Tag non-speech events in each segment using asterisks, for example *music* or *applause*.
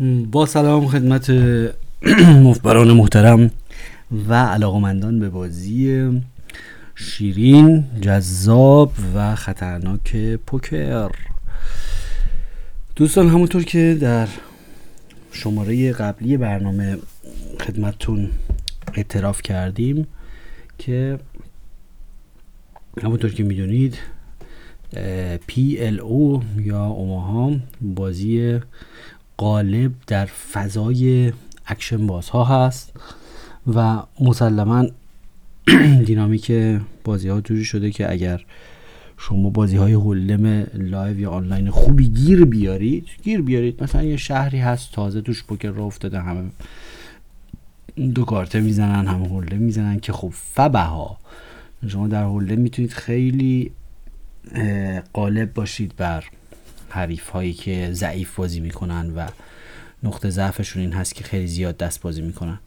با سلام خدمت *clears throat* مفبران محترم و علاقمندان به بازی شیرین جذاب و خطرناک پوکر. دوستان همونطور که در شماره قبلی برنامه خدمتتون اعتراف کردیم که همونطور که می‌دونید PLO یا اوماها بازی غالب در فضای اکشن بازها هست و مسلما *clears throat* دینامیک بازی ها جوری شده که اگر شما بازی های hold'em live یا آنلاین خوبی گیر بیارید گیر بیارید. مثلا یه شهری هست تازه توش پوکر راه افتاده همه دو کارته می‌زنن همه hold'em می‌زنن که خب فبها شما در هولم می‌تونید خیلی قالب باشید بر حریف هایی که ضعیف بازی می‌کنن و نقطه ضعفشون این هست که خیلی زیاد دست بازی می‌کنن.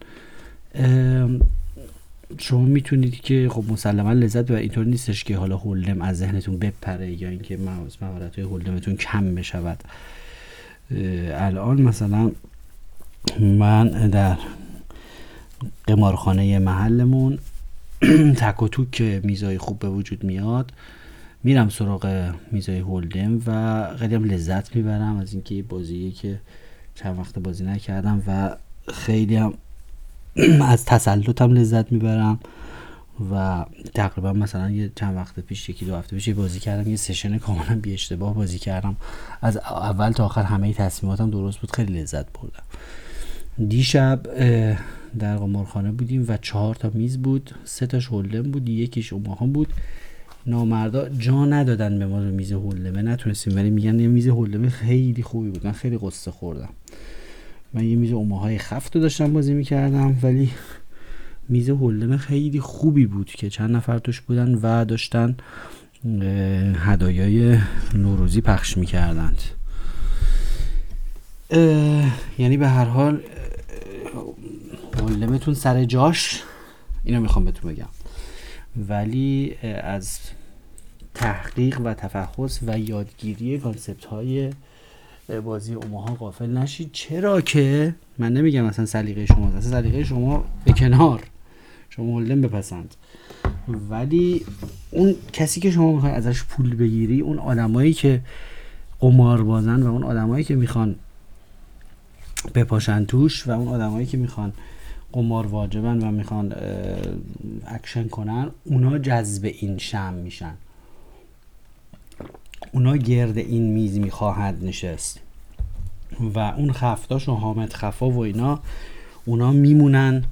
شما می‌تونید که خب مسلما لذت و اینطور نیستش که حالا هولم از ذهنتون بپره یا اینکه مهارت های هولمتون کم بشود. الان مثلا من در قمارخانه محلمون *clears throat* تک و توک که میزای خوب به وجود میاد. میرم سراغ میزای هولدم و خیلی هم لذت می‌برم از اینکه بازیه که چند وقت بازی نکردم و خیلی هم *clears throat* از تسلطم لذت می‌برم و تقریبا مثلا یه چند وقت پیش یکی دو هفته پیش بازی کردم یه سشن کاملا بی اشتباه بازی کردم. از اول تا آخر همه تصمیماتم درست بود خیلی لذت بردم. دیشب در قمارخانه بودیم و چهار تا میز بود سه تاش هولدم بود یکیش اوماها بود. نامردا جا ندادن به ما رو میز هولمه نتونستیم ولی میگن یه میز هولمه خیلی خوبی بود. من خیلی قصه خوردم. من یه میز اوماهای خفت رو داشتم بازی می‌کردم ولی میز هولمه خیلی خوبی بود که چند نفر توش بودن و داشتن هدایای نوروزی پخش می‌کردند. یعنی به هر حال هولمتون سر جاش اینو می‌خوام بهتون بگم. ولی از تحقیق و تفحص و یادگیری کانسپت های بازی اوماها غافل نشید. چرا که من نمیگم مثلا سلیقه شما اصلا سلیقه شما به کنار شما هولدن بپسند. ولی اون کسی که شما می‌خوای ازش پول بگیری اون آدمایی که قمار بازن و اون آدمایی که می‌خوان بپاشن توش و اون آدمایی که می‌خوان قمار واجبن و می‌خوان اکشن کنن اونا جذب این game میشن. اونا گرد این میز می‌خواهند نشست. و اون خفتاش و حامد خفا و اینا اونا میمونن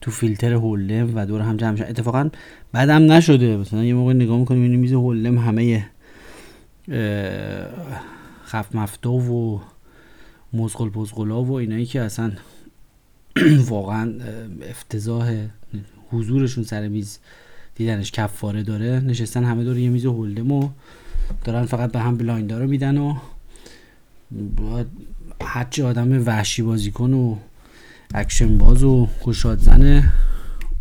تو فیلتر Hold'em و دور هم جمع شدن اتفاقا بدم نشده. مثلا یه موقع نگاه می‌کنیم این میز Hold'em همه خف مفتا و مزغل بزغلا و اینایی که اصلا *clears throat* واقعا افتضاح حضورشون سر میز دیدنش کفاره داره. نشستن همه دور یه میز Hold'em و دارن فقط به هم blind رو میدن و هرچی آدم وحشی بازی کن و اکشن باز و گشاد زنه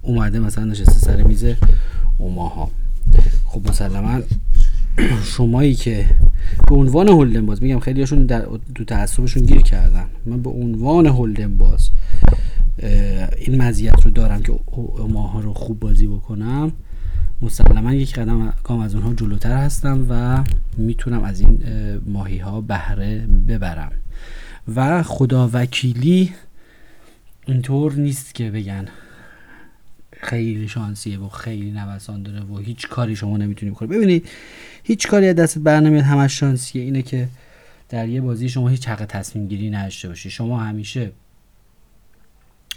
اومده مثلا نشسته سر میز اوماها. خب مسلما شمایی که به عنوان هولدن باز میگم خیلی هاشون در تو تعصبشون گیر کردن. من به عنوان هولدن باز این مزیت رو دارم که اوماها رو خوب بازی بکنم. مسلما یک قدم کام از اونها جلوتر هستم و می‌تونم از این ماهی ها بهره ببرم. و خدا وکیلی اینطور نیست که بگن خیلی شانسیه و خیلی نوسان داره و هیچ کاری شما نمی‌تونی بکنی. ببینید هیچ کاری از دست برنمیاد همش شانسیه. اینه که در یه بازی شما هیچ حق تصمیم گیری نداشته باشی. شما همیشه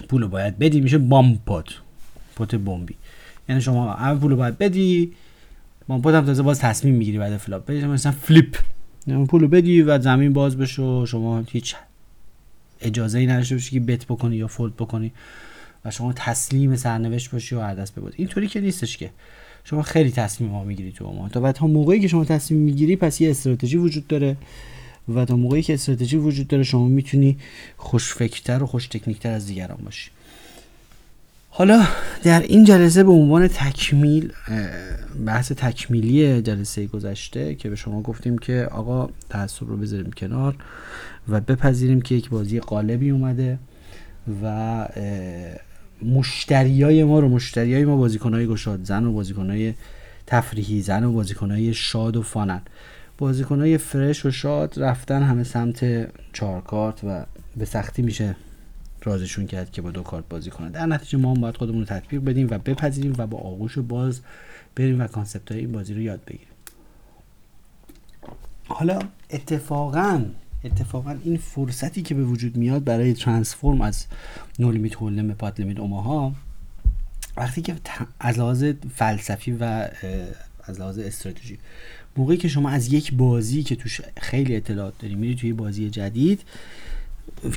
پولو باید بدی میشه bomb pot پات بمبی. یعنی شما اول پولو باید بدی pot هم تازه باز تصمیم می‌گیری بعد flop. بدی مثلا flip. یعنی پولو بدی و زمین باز بشه شما هیچ اجازه ای نداشته باشی که بت بکنی یا فولد بکنی و شما تسلیم سرنوشت باشی و عدس ببازی. اینطوری که نیستش که. شما خیلی تصمیم ها می‌گیری تو ما. تا بعد تا موقعی که شما تصمیم می‌گیری پس یه استراتژی وجود داره و تا موقعی که استراتژی وجود داره شما می‌تونی خوش فکرتر و خوش تکنیکتر از دیگران باشی. حالا در این جلسه به عنوان تکمیل بحث تکمیلی جلسه گذشته که به شما گفتیم که آقا تعصب رو بذاریم کنار و بپذیریم که یک بازی غالبی اومده و مشتریای ما رو مشتریای ما بازیکنهای گشاد زن و بازیکنهای تفریحی زن و بازیکنهای شاد و fun ن. بازیکنهای fresh و شاد رفتن همه سمت چارکارت و به سختی میشه راضیشون کرد که با دو کارت بازی کنن. در نتیجه ما هم باید خودمون رو تطبیق بدیم و بپذیریم و با آغوش باز بریم و concept های این بازی رو یاد بگیریم. حالا اتفاقا اتفاقا این فرصتی که به وجود میاد برای ترانسفورم از نو لیمیت هولدم به پات لیمیت اوماها وقتی که از لحاظ فلسفی و از لحاظ استراتژی موقعی که شما از یک بازی که توش خیلی اطلاعات داری میری توی بازی جدید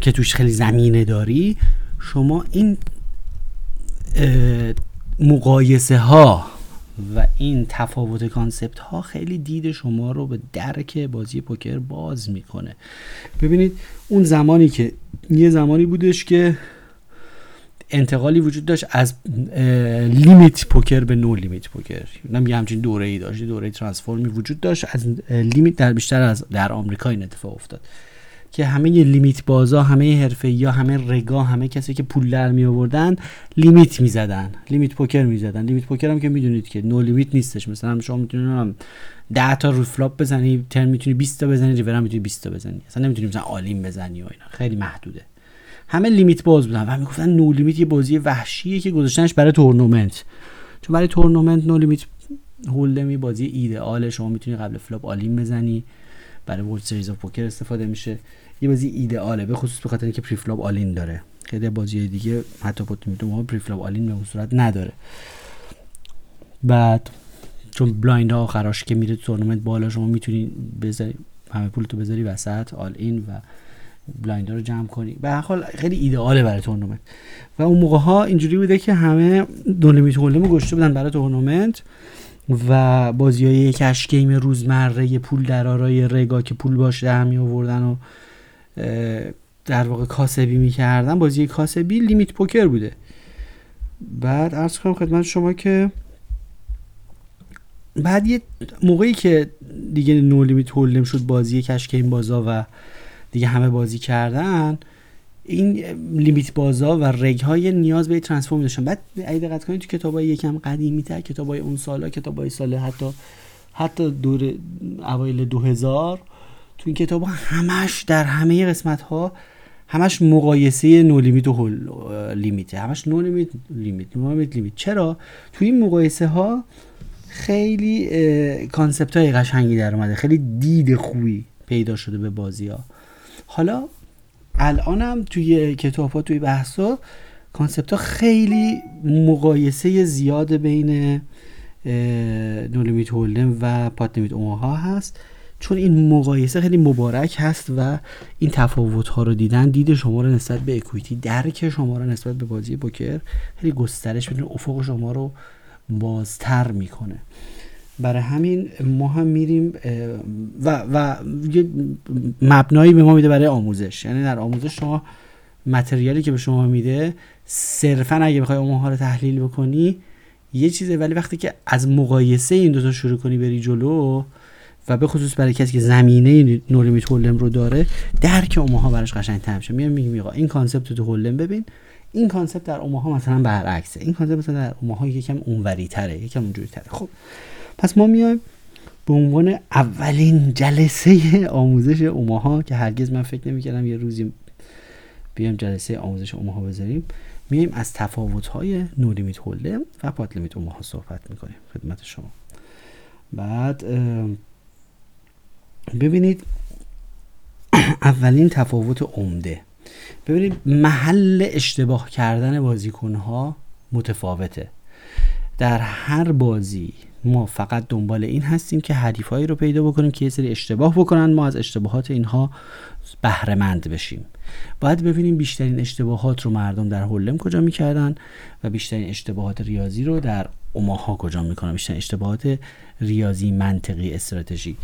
که توش خیلی زمینه داری شما این مقایسه ها و این تفاوت concept ها خیلی دید شما رو به درک بازی پوکر باز می‌کنه. ببینید اون زمانی که یه زمانی بودش که انتقالی وجود داشت از limit پوکر به no limit پوکر. نم یه همچین دوره ای داشت دوره transform ی وجود داشت از limit در بیشتر از در آمریکا این اتفاق افتاد. که همه limit بازا همه حرفه یا همه reg ا همه کسی که پول در می آوردن limit می‌زدن limit پوکر می‌زدن limit پوکر هم که می‌دونید که no limit نیستش. مثلا شما می‌تونید 10 تا رو flop بزنی turn می‌تونی 20 تا بزنی ریور هم می‌تونی 20 تا بزنی. اصلا نمی‌تونی مثلا all in بزنی و اینا. خیلی محدوده. همه limit باز بودن و می‌گفتن no limit یه بازی وحشیه که گذاشتنش برای تورنمنت. چون برای تورنمنت no limit Hold'em ی بازی ایدئاله شما می‌تونی قبل flop all in بزنی. برای World Series of Poker استفاده میشه. یه بازی ایدئاله به خصوص به خاطر اینکه preflop all in داره. خیلی بازی دیگه حتی پوت ما preflop all in به صورت نداره. بعد چون blind ها آخراش که میره تورنمنت بالا شما می‌تونی بذاری همه پولتو بذاری وسط all in و blind رو جمع کنی. به هر حال خیلی ایدئاله برای تورنمنت. و اون موقع ها اینجوری بوده که همه دو Hold'em گذاشته بودن برای تورنمنت. و بازی های cash game روزمره پول درارای reg ا که پول باشه همی آوردن و در واقع کاسبی می‌کردن بازی کاسبی لیمیت پوکر بوده. بعد ارز کنم خدمت شما که بعد یه موقعی که دیگه نو لیمیت هولدم شد بازی کشک این بازا و دیگه همه بازی کردن این لیمیت بازا و رگ های نیاز به ترانسفورم داشتن. بعد اگه دقت کنید تو کتابای یکم قدیمی تر کتابای اون سالا کتابای سال حتی حتی دور اوایل 2000 تو این کتاب همش در همه قسمت ها همش مقایسه no limit و full limit همش no limit limit no limit limit. چرا؟ تو این مقایسه ها خیلی concept های قشنگی در اومده. خیلی دید خوبی پیدا شده به بازی ها حالا الانم توی کتاب ها توی بحث ها concept ها خیلی مقایسه زیاد بین نو لیمیت هولدم و پات لیمیت اوماها هست. چون این مقایسه خیلی مبارک هست و این تفاوت ها رو دیدن دید شما رو نسبت به اکویتی درک شما رو نسبت به بازی پوکر خیلی گسترش میده افق شما رو بازتر می‌کنه. برای همین ما هم میریم و, و یه مبنایی به ما میده برای آموزش. یعنی در آموزش شما متریالی که به شما میده صرفا اگه بخوای اون رو تحلیل بکنی یه چیزه. ولی وقتی که از مقایسه این دوتا شروع کنی بری جلو و به خصوص برای کسی که زمینه no limit Hold'em رو داره درک اوماها براش قشنگ تر میشه. میگم میگم این concept تو Hold'em ببین. این concept در اوماها مثلا برعکسه. این concept مثلا در اوماها یکم اونوری تره یکم اونجوری تره خب. پس ما میایم به عنوان اولین جلسه آموزش اوماها که هرگز من فکر نمی‌کردم یه روزی بیایم جلسه آموزش اوماها بذاریم. میایم از تفاوت های لیمیت هولدم و پات لیمیت اوماها صحبت می‌کنیم. خدمت شما. بعد ببینید *clears throat* اولین تفاوت عمده. ببینید محل اشتباه کردن بازیکنها متفاوته. در هر بازی ما فقط دنبال این هستیم که حریفایی رو پیدا بکنیم که یه سری اشتباه بکنن. ما از اشتباهات اینها بهرهمند بشیم. باید ببینیم بیشترین اشتباهات رو مردم در هولم کجا می‌کردن و بیشترین اشتباهات ریاضی رو در اوماها کجا می‌کنن. بیشترین اشتباهات ریاضی منطقی استراتژی.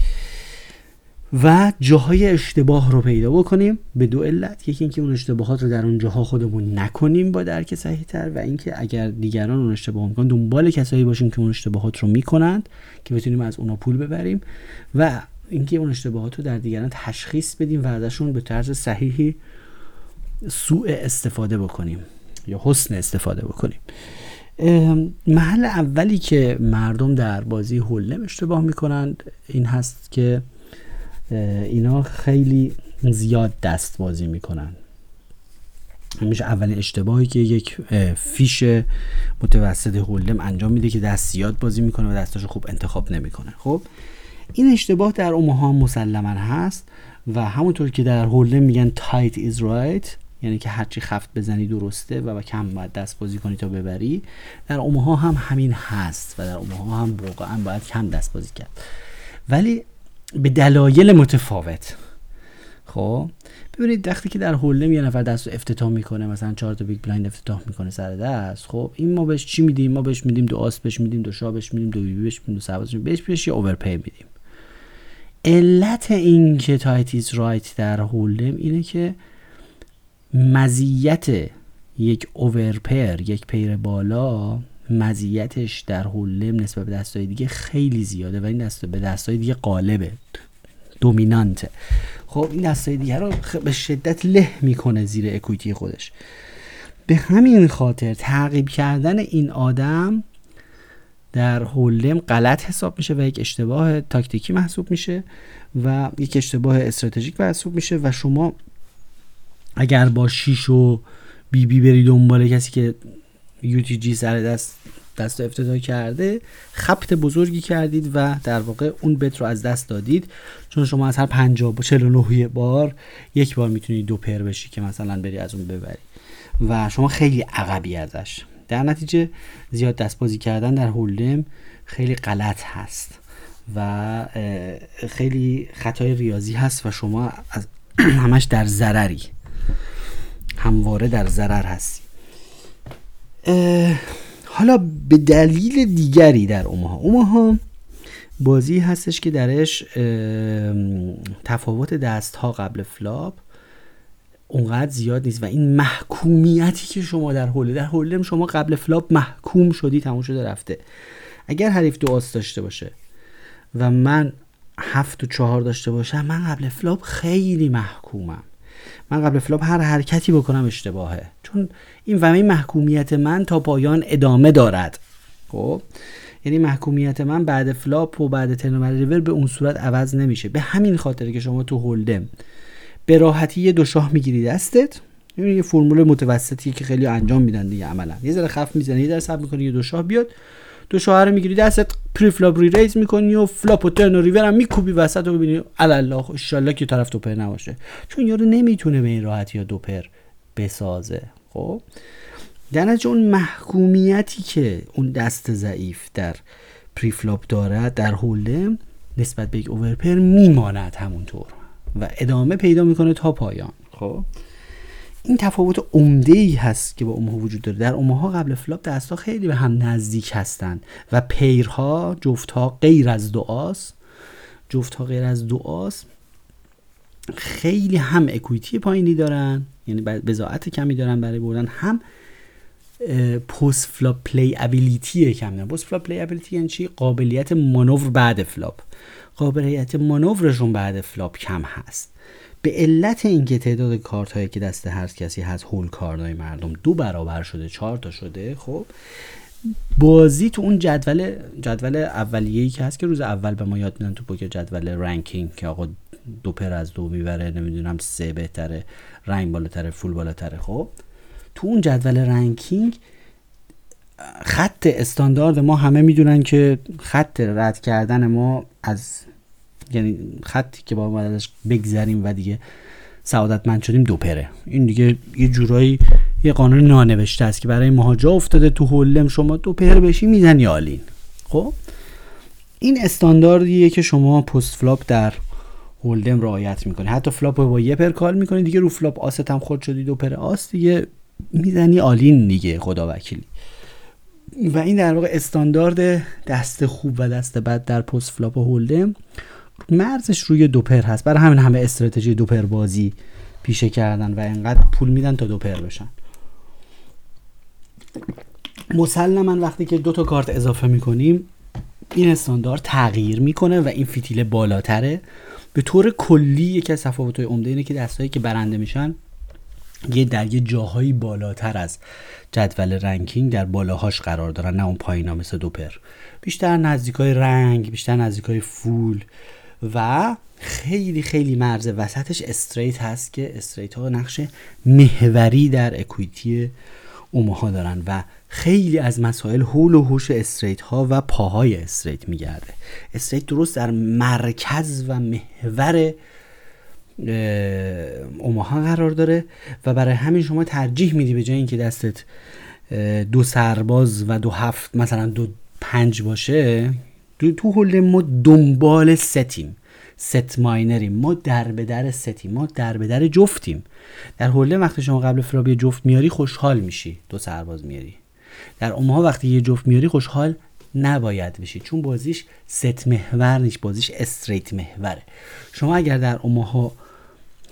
و جاهای اشتباه رو پیدا بکنیم به دو علت. یکی اینکه اون اشتباهات رو در اون جاها خودمون نکنیم با درک صحیح تر و اینکه اگر دیگران اون اشتباه می‌کنن دنبال کسایی باشیم که اون اشتباهات رو می‌کنند که بتونیم از اونا پول ببریم و اینکه اون اشتباهات رو در دیگران تشخیص بدیم و ازشون به طرز صحیحی سوء استفاده بکنیم یا حسن استفاده بکنیم. محل اولی که مردم در بازی هولم اشتباه می‌کنند این هست که اینا خیلی زیاد دست بازی می‌کنن. همیشه اولین اشتباهی که یک فیش متوسط هولم انجام میده که دست زیاد بازی می‌کنه و دستاشو خوب انتخاب نمی‌کنه. خب این اشتباه در اوماها مسلما هست و همونطور که در Hold'em میگن tight is right یعنی که هرچی خفت بزنی درسته و با کم باید دست بازی کنی تا ببری در اوماها هم همین هست و در اوماها هم واقعا باید کم دست بازی کرد. ولی به دلایل متفاوت. خب ببینید وقتی که در Hold'em یه نفر دست رو افتتاح می‌کنه مثلا چهار تا big blind افتتاح می‌کنه سر دست خب این ما بهش چی میدیم؟ ما بهش میدیم دو آس بهش میدیم دو شاه بهش میدیم دو بی‌بی بهش میدیم دو سرباز بهش بهش یه overpair میدیم. علت این که tight is right در Hold'em اینه که مزیت یک overpair یک pair بالا مزیتش در Hold'em نسبت به دستای دیگه خیلی زیاده و این دست به دستای دیگه غالبه dominant ه. خب این دستای دیگه رو به شدت له می‌کنه زیر equity خودش. به همین خاطر تعقیب کردن این آدم در هولم غلط حساب میشه و یک اشتباه تاکتیکی محسوب میشه و یک اشتباه استراتژیک محسوب میشه و شما اگر با شیش و بی بی بری دنبال کسی که جی سر دست دست افتتاح کرده. خبت بزرگی کردید و در واقع اون بت رو از دست دادید. چون شما از هر 50 با 49 بار یک بار می‌تونید دو پر بشی که مثلا بری از اون ببری. و شما خیلی عقبی ازش. در نتیجه زیاد دست بازی کردن در هولدم خیلی غلط هست و خیلی خطای ریاضی هست و شما از *clears throat* همش در ضرری. همواره در ضرر هستی. حالا به دلیل دیگری در اوماها. اوماها بازی هستش که درش تفاوت دست ها قبل فلاپ اونقدر زیاد نیست و این محکومیتی که شما در حوله در حوله شما قبل flop محکوم شدی تموم شده رفته. اگر حریف دو آس داشته باشه و من هفت و چهار داشته باشم من قبل flop خیلی محکومم. من قبل flop هر حرکتی بکنم اشتباهه. چون این و این محکومیت من تا پایان ادامه دارد. خب یعنی محکومیت من بعد flop و بعد turn و river به اون صورت عوض نمیشه. به همین خاطر که شما تو Hold'em به راحتی یه دو شاه می‌گیری دستت یعنی یه فرمول متوسطی که خیلی انجام میدن دیگه عملا. یه ذره خف می‌زنی یه صبر می‌کنی یه دو شاه بیاد. دو شاه رو می‌گیری دستت pre-flop re-raise می‌کنی و flop و turn و river هم میکوبی وسط رو ببینی. الا اینکه طرف دوپر نباشه. چون یارو نمی‌تونه به این راحتی یا دوپر بسازه. خب؟ در نتیجه اون محکومیتی که اون دست ضعیف در pre-flop دارد در hold'em نسبت به یک overpair میماند همونطور و ادامه پیدا می‌کنه تا پایان. خب؟ این تفاوت عمده ای هست که با اوماها وجود داره. در اوماها قبل flop دستها خیلی به هم نزدیک هستند و پیرها جفتها غیر از دو آس جفتها غیر از دو آس خیلی هم equity پایینی دارن یعنی بضاعت کمی دارن برای بردن هم post-flop playability کم دارن. post-flop playability یعنی چی؟ قابلیت مانور بعد flop قابلیت مانورشون بعد flop کم هست. به علت اینکه تعداد کارت هایی که دست هر کسی هست hole card های مردم دو برابر شده چهار تا شده خب بازی تو اون جدول جدول اولیه‌ای که هست که روز اول به ما یاد میدن تو پوکر جدول ranking که آقا دو پر از دو می‌بره نمی‌دونم سه بهتره رنگ بالاتره فول بالاتره. خب تو اون جدول ranking خط استاندارد ما همه می‌دونن که خط رد کردن ما از یعنی خطی که با ازش بگذریم و دیگه سعادتمند شدیم دو پره. این دیگه یه جورایی یه قانون نانوشته است که برای ماها جا افتاده تو hold'em شما دو پر بشی می‌زنی all in خب این استانداردیه که شما post-flop در hold'em رعایت می‌کنی حتی flop با یه پر call می‌کنی دیگه رو flop آست هم خورد شدی دو پر آس دیگه می‌زنی all in دیگه خدا وکیلی. و این در واقع استاندارد دست خوب و دست بد در post-flop و hold'em. مرزش روی دوپر هست. برای همین همه استراتژی دوپر بازی پیشه کردن و انقدر پول میدن تا دوپر بشن. مسلما وقتی که دو تا کارت اضافه می‌کنیم این استاندارد تغییر می‌کنه و این فیتیل بالاتره. به طور کلی یکی از تفاوت‌های عمده اینه که دستایی که برنده میشن یه در یه جاهایی بالاتر از جدول ranking در بالاهاش قرار دارن نه اون پایینا مثل دوپر بیشتر نزدیکای رنگ بیشتر نزدیکای فول و خیلی خیلی مرز وسطش straight هست که straight ها نقش محوری در equity اوماها دارن و خیلی از مسائل حول و حوش straight ها و پاهای straight میگرده. straight درست در مرکز و محور اوماها قرار داره و برای همین شما ترجیح میدی به جای اینکه دستت دو سرباز و دو هفت مثلا دو پنج باشه تو hold'em ما دنبال set یم. set miner یم. ما در به در ستیم. ما در به در جفتیم. در حله وقتی شما قبل flop یه جفت میاری خوشحال میشی. دو سرباز میاری. در اوماها وقتی یه جفت میاری خوشحال نباید بشی. چون بازیش ست محور نیست. بازیش straight محوره. شما اگر در اومها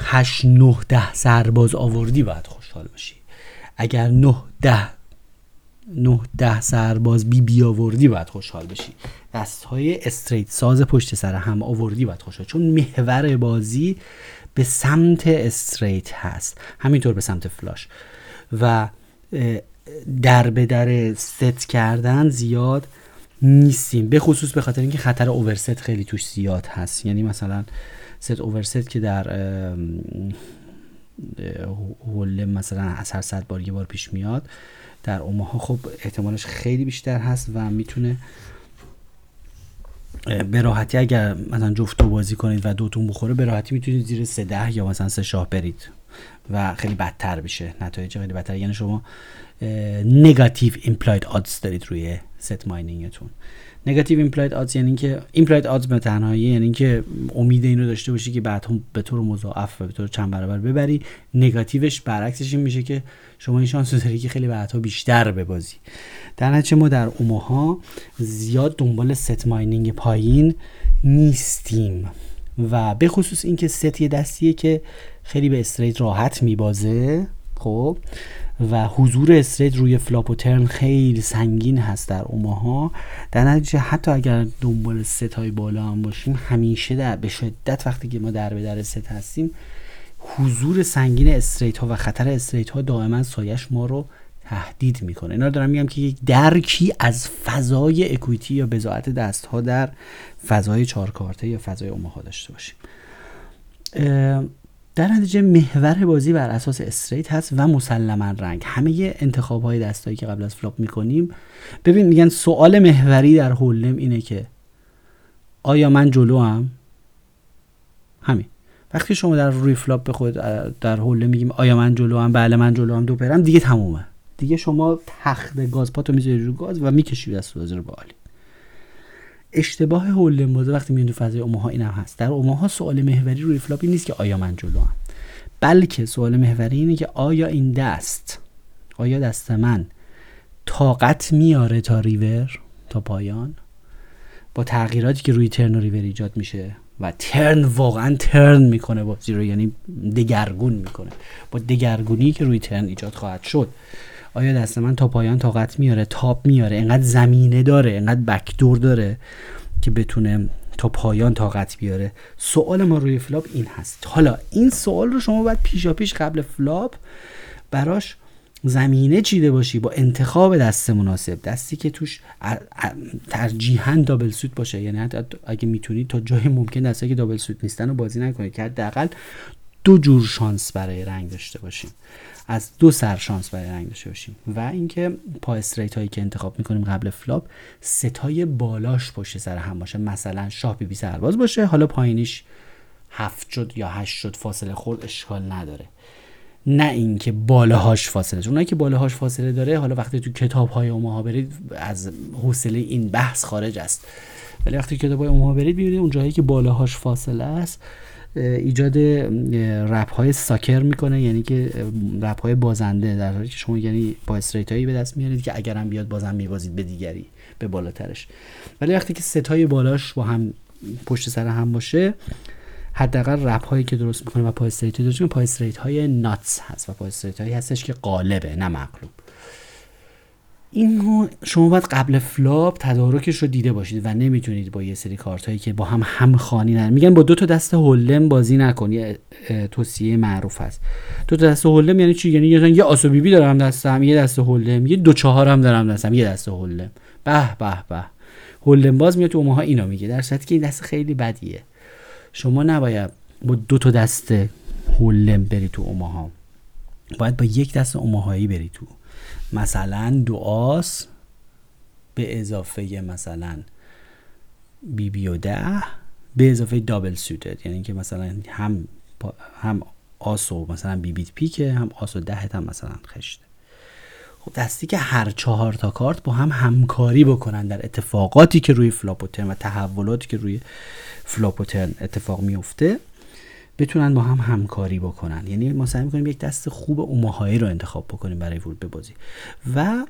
8 9 10 سرباز آوردی باید خوشحال باشی اگر 9 10 نه ده سرباز بی بی آوردی باید خوشحال بشی. دست های استریت ساز پشت سر هم آوردی باید خوشحال. چون محور بازی به سمت استریت هست. همینطور به سمت فلاش. و در به در ست کردن زیاد نیستیم. به خصوص به خاطر اینکه خطر اوورست خیلی توش زیاد هست. یعنی مثلا ست اوورست که در هول مثلا از هر صد بار یه بار پیش میاد در اوماها خب احتمالش خیلی بیشتر هست و می‌تونه به راحتی اگر مثلا جفت بازی کنید و دوتون بخوره به راحتی می‌تونید زیر سه ده یا مثلا سه شاه برید و خیلی بدتر بشه. نتایج خیلی بدتر. یعنی شما negative implied odds دارید روی set mining تون negative implied odds یعنی که implied odds به تنهایی یعنی اینکه امید اینو داشته باشی که بعد هم به طور مضاعف و به طور چند برابر ببری. نگاتیوش برعکسش این میشه که شما این شانس داری که خیلی بعدها بیشتر ببازی. در نتیجه ما در اوماها زیاد دنبال set mining پایین نیستیم. و به خصوص اینکه ست یه دستیه که خیلی به straight راحت میبازه. خب؟ و حضور straight روی flop و turn خیلی سنگین هست در اوماها. در نتیجه حتی اگر دنبال ست های بالا هم باشیم همیشه در به شدت وقتی که ما در به در ست هستیم حضور سنگین straight ها و خطر straight ها دائما آسایش ما رو تهدید می‌کنه. اینا دارم میگم که یک درکی از فضای equity یا بضاعت دست ها در فضای چهار کارته یا فضای اوماها داشته باشیم. در نتیجه محور بازی بر اساس straight هست و مسلما رنگ. همه انتخاب های دستایی که قبل از flop می‌کنیم ببین میگن سوال محوری در hold'em اینه که آیا من جلوام همین. وقتی شما در روی flop به خود در hold'em میگیم آیا من جلوام بله من جلوام دو پرم دیگه تمومه. دیگه شما تخت گاز پاتو می‌ذاری رو گاز و می‌کشی دست رو به all in. اشتباه hold'em بازه وقتی میاد تو فضای اوماها اینم هست. در اوماها سوال محوری روی flop ی نیست که آیا من جلوام بلکه سوال محوری اینه که آیا این دست آیا دست من طاقت میاره تا ریور تا پایان؟ با تغییراتی که روی turn و river ایجاد میشه و turn واقعا turn می‌کنه با رو یعنی دگرگون می‌کنه. با دگرگونی که روی turn ایجاد خواهد شد. آیا دست من تا پایان طاقت میاره؟ تاب میاره. انقدر زمینه داره انقدر backdoor داره که بتونه تا پایان طاقت بیاره. سوال ما روی flop این هست. حالا این سوال رو شما باید پیشا پیش قبل flop براش زمینه چیده باشی با انتخاب دست مناسب. دستی که توش ترجیحاً double suit باشه. یعنی حتی اگه می‌تونید تا جای ممکن دستی که double suit نیستن رو بازی نکنید که حداقل دو جور شانس برای رنگ داشته باشیم از دو سر شانس برای رنگ داشته باشیم. و اینکه پا straight هایی که انتخاب می‌کنیم قبل flop ستای بالاش پشت سر هم باشه. مثلا شاه بی بی سرباز باشه. حالا پایینیش هفت شد یا هشت شد فاصله خورد اشکال نداره. نه اینکه بالاهاش فاصله اونایی که بالاهاش فاصله داره حالا وقتی تو کتاب های اوماها برید از حوصله این بحث خارج است. ولی وقتی کتاب های اوماها برید ببینید اون جایی که بالاهاش فاصله است ایجاد رپ های ساکر می‌کنه یعنی که رپ های بازنده در حالی که شما یعنی با استریت هایی به دست میارید که اگرم بیاد بازم میبازید به دیگری به بالاترش. ولی وقتی که ستای بالاش با هم پشت سر هم باشه حداقل wrap هایی که درست می‌کنه و پای straight درست می‌کنه پای straight های nuts هست و پای straight هایی هستش که غالبه نه مغلوب این شما باید قبل flop تدارکش رو دیده باشید و نمی‌تونید با یه سری کارت هایی که با هم همخوانی ندارن میگن با دو تا دست Hold'em بازی نکن. یه توصیه معروف هست. دو تا دست Hold'em یعنی چی؟ یعنی یه آس و بی بی دارم دستم یه دست Hold'em یه دو چهار هم دارم دستم یه دست Hold'em به به به. هولم باز میاد تو اوماها اینا میگه. در صورتی که این دست خیلی بدیه. شما نباید با دو تا دست هولم بری تو اوماها. باید با یک دست اوماهایی بری تو. مثلا آس به اضافه مثلا بی بی و ده به اضافه دابل سوتد یعنی که مثلا هم هم آس و مثلا بی بیت پیکه هم آس و دهت هم مثلا خشته خب دستی که هر چهار تا کارت با هم همکاری بکنن در اتفاقاتی که روی flop و turn و تحولاتی که روی flop و turn اتفاق میفته بتونن با هم همکاری بکنن. یعنی ما سعی می‌کنیم یک دست خوب اوماهایی رو انتخاب بکنیم برای ورود به بازی. و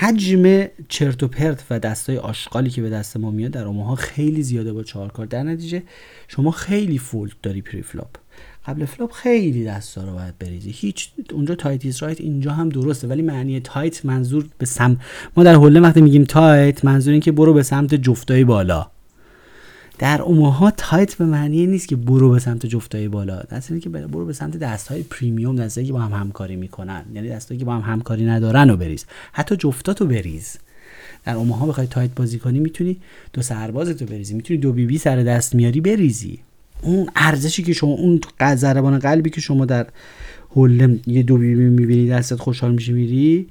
حجم چرت و پرت و دستای آشغالی که به دست ما میاد در اوماها خیلی زیاده با چهار کارت. در نتیجه شما خیلی fold داری pre-flop قبل flop خیلی دستا رو باید بریزی. هیچ اونجا tight is right اینجا هم درسته ولی معنی tight منظور به سمت ما در Hold'em وقتی میگیم tight منظور این که برو به سمت جفتای بالا. در Omaha tight به معنی نیست که برو به سمت جفتای بالا. دست که برو به سمت دستهای premium دستایی که با هم همکاری می‌کنن. یعنی دستایی که با هم همکاری ندارن رو بریز. حتی جفتاتو بریز. در اوماها بخوای tight بازی کنی می‌تونی دو سربازتو بریزی. می‌تونی دو بی بی سر دست میاری بریزی. اون ارزشی که شما اون ضربان قلبی که شما در هولم یه دو بی بی می‌بینی دستت خوشحال میشه میری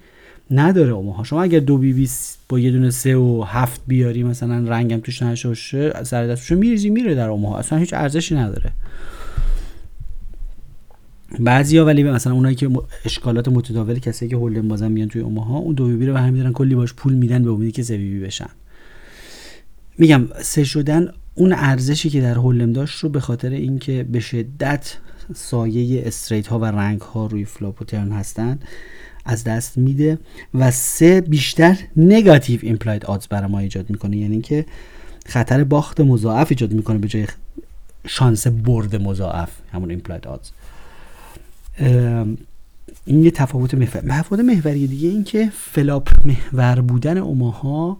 نداره اوماها. شما اگر دو بی بی با یه دونه سه و هفت بیاری مثلا رنگم توش نشه سر دستشو میریزی میره در اوماها. اصلا هیچ ارزشی نداره. بعضیا ولی مثلا اونایی که اشکالات متداول کسایی که هولدن بازن میان توی اوماها اون دو بی بی رو به دارن کلی باش پول میدن به امیدی که سه بی بشن. میگم سه شدن اون ارزشی که در هولم داشت رو به خاطر اینکه به شدت سایه straight ها و رنگ ها روی flop و turn هستن از دست میده و سه بیشتر negative implied odds برای ما ایجاد می‌کنه. یعنی که خطر باخت مضاعف ایجاد می‌کنه به جای شانس برد مضاعف همون implied odds. این یه تفاوت محور تفاوت محوری دیگه این که flop محور بودن اوماها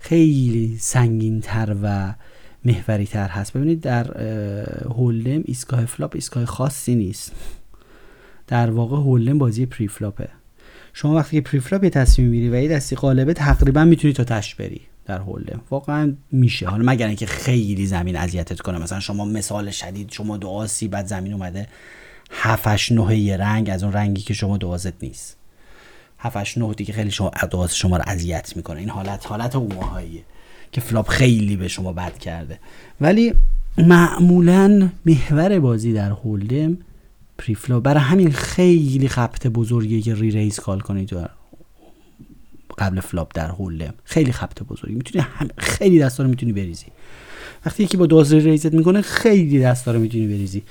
خیلی سنگین تر و محوری تر هست. ببینید در Hold'em ایستگاه flop ایستگاه خاصی نیست. در واقع Hold'em بازی pre-flop ه. شما وقتی که pre-flop یه تصمیم می‌گیری و یه دستی غالبه تقریبا می‌تونی تا تهش بری در Hold'em واقعا میشه. حالا مگر اینکه خیلی زمین اذیتت کنه. مثلا شما مثال شدید شما دو آسی بعد زمین اومده. 7 9 یه رنگ از اون رنگی که شما دو آست نیست. 7 9 دیگه خیلی شما دو آس شما رو اذیت می‌کنه. این حالت حالت اوماهاییه که flop خیلی به شما بد کرده. ولی معمولا محور بازی در Hold'em pre-flop برای همین خیلی خبط بزرگیه که reraise call کنید قبل flop در Hold'em خیلی خبط بزرگی. می‌تونی هم خیلی دستا رو می‌تونی بریزی. وقتی یکی با دو آس raise ت می‌کنه خیلی دستا رو می‌تونی بریزی.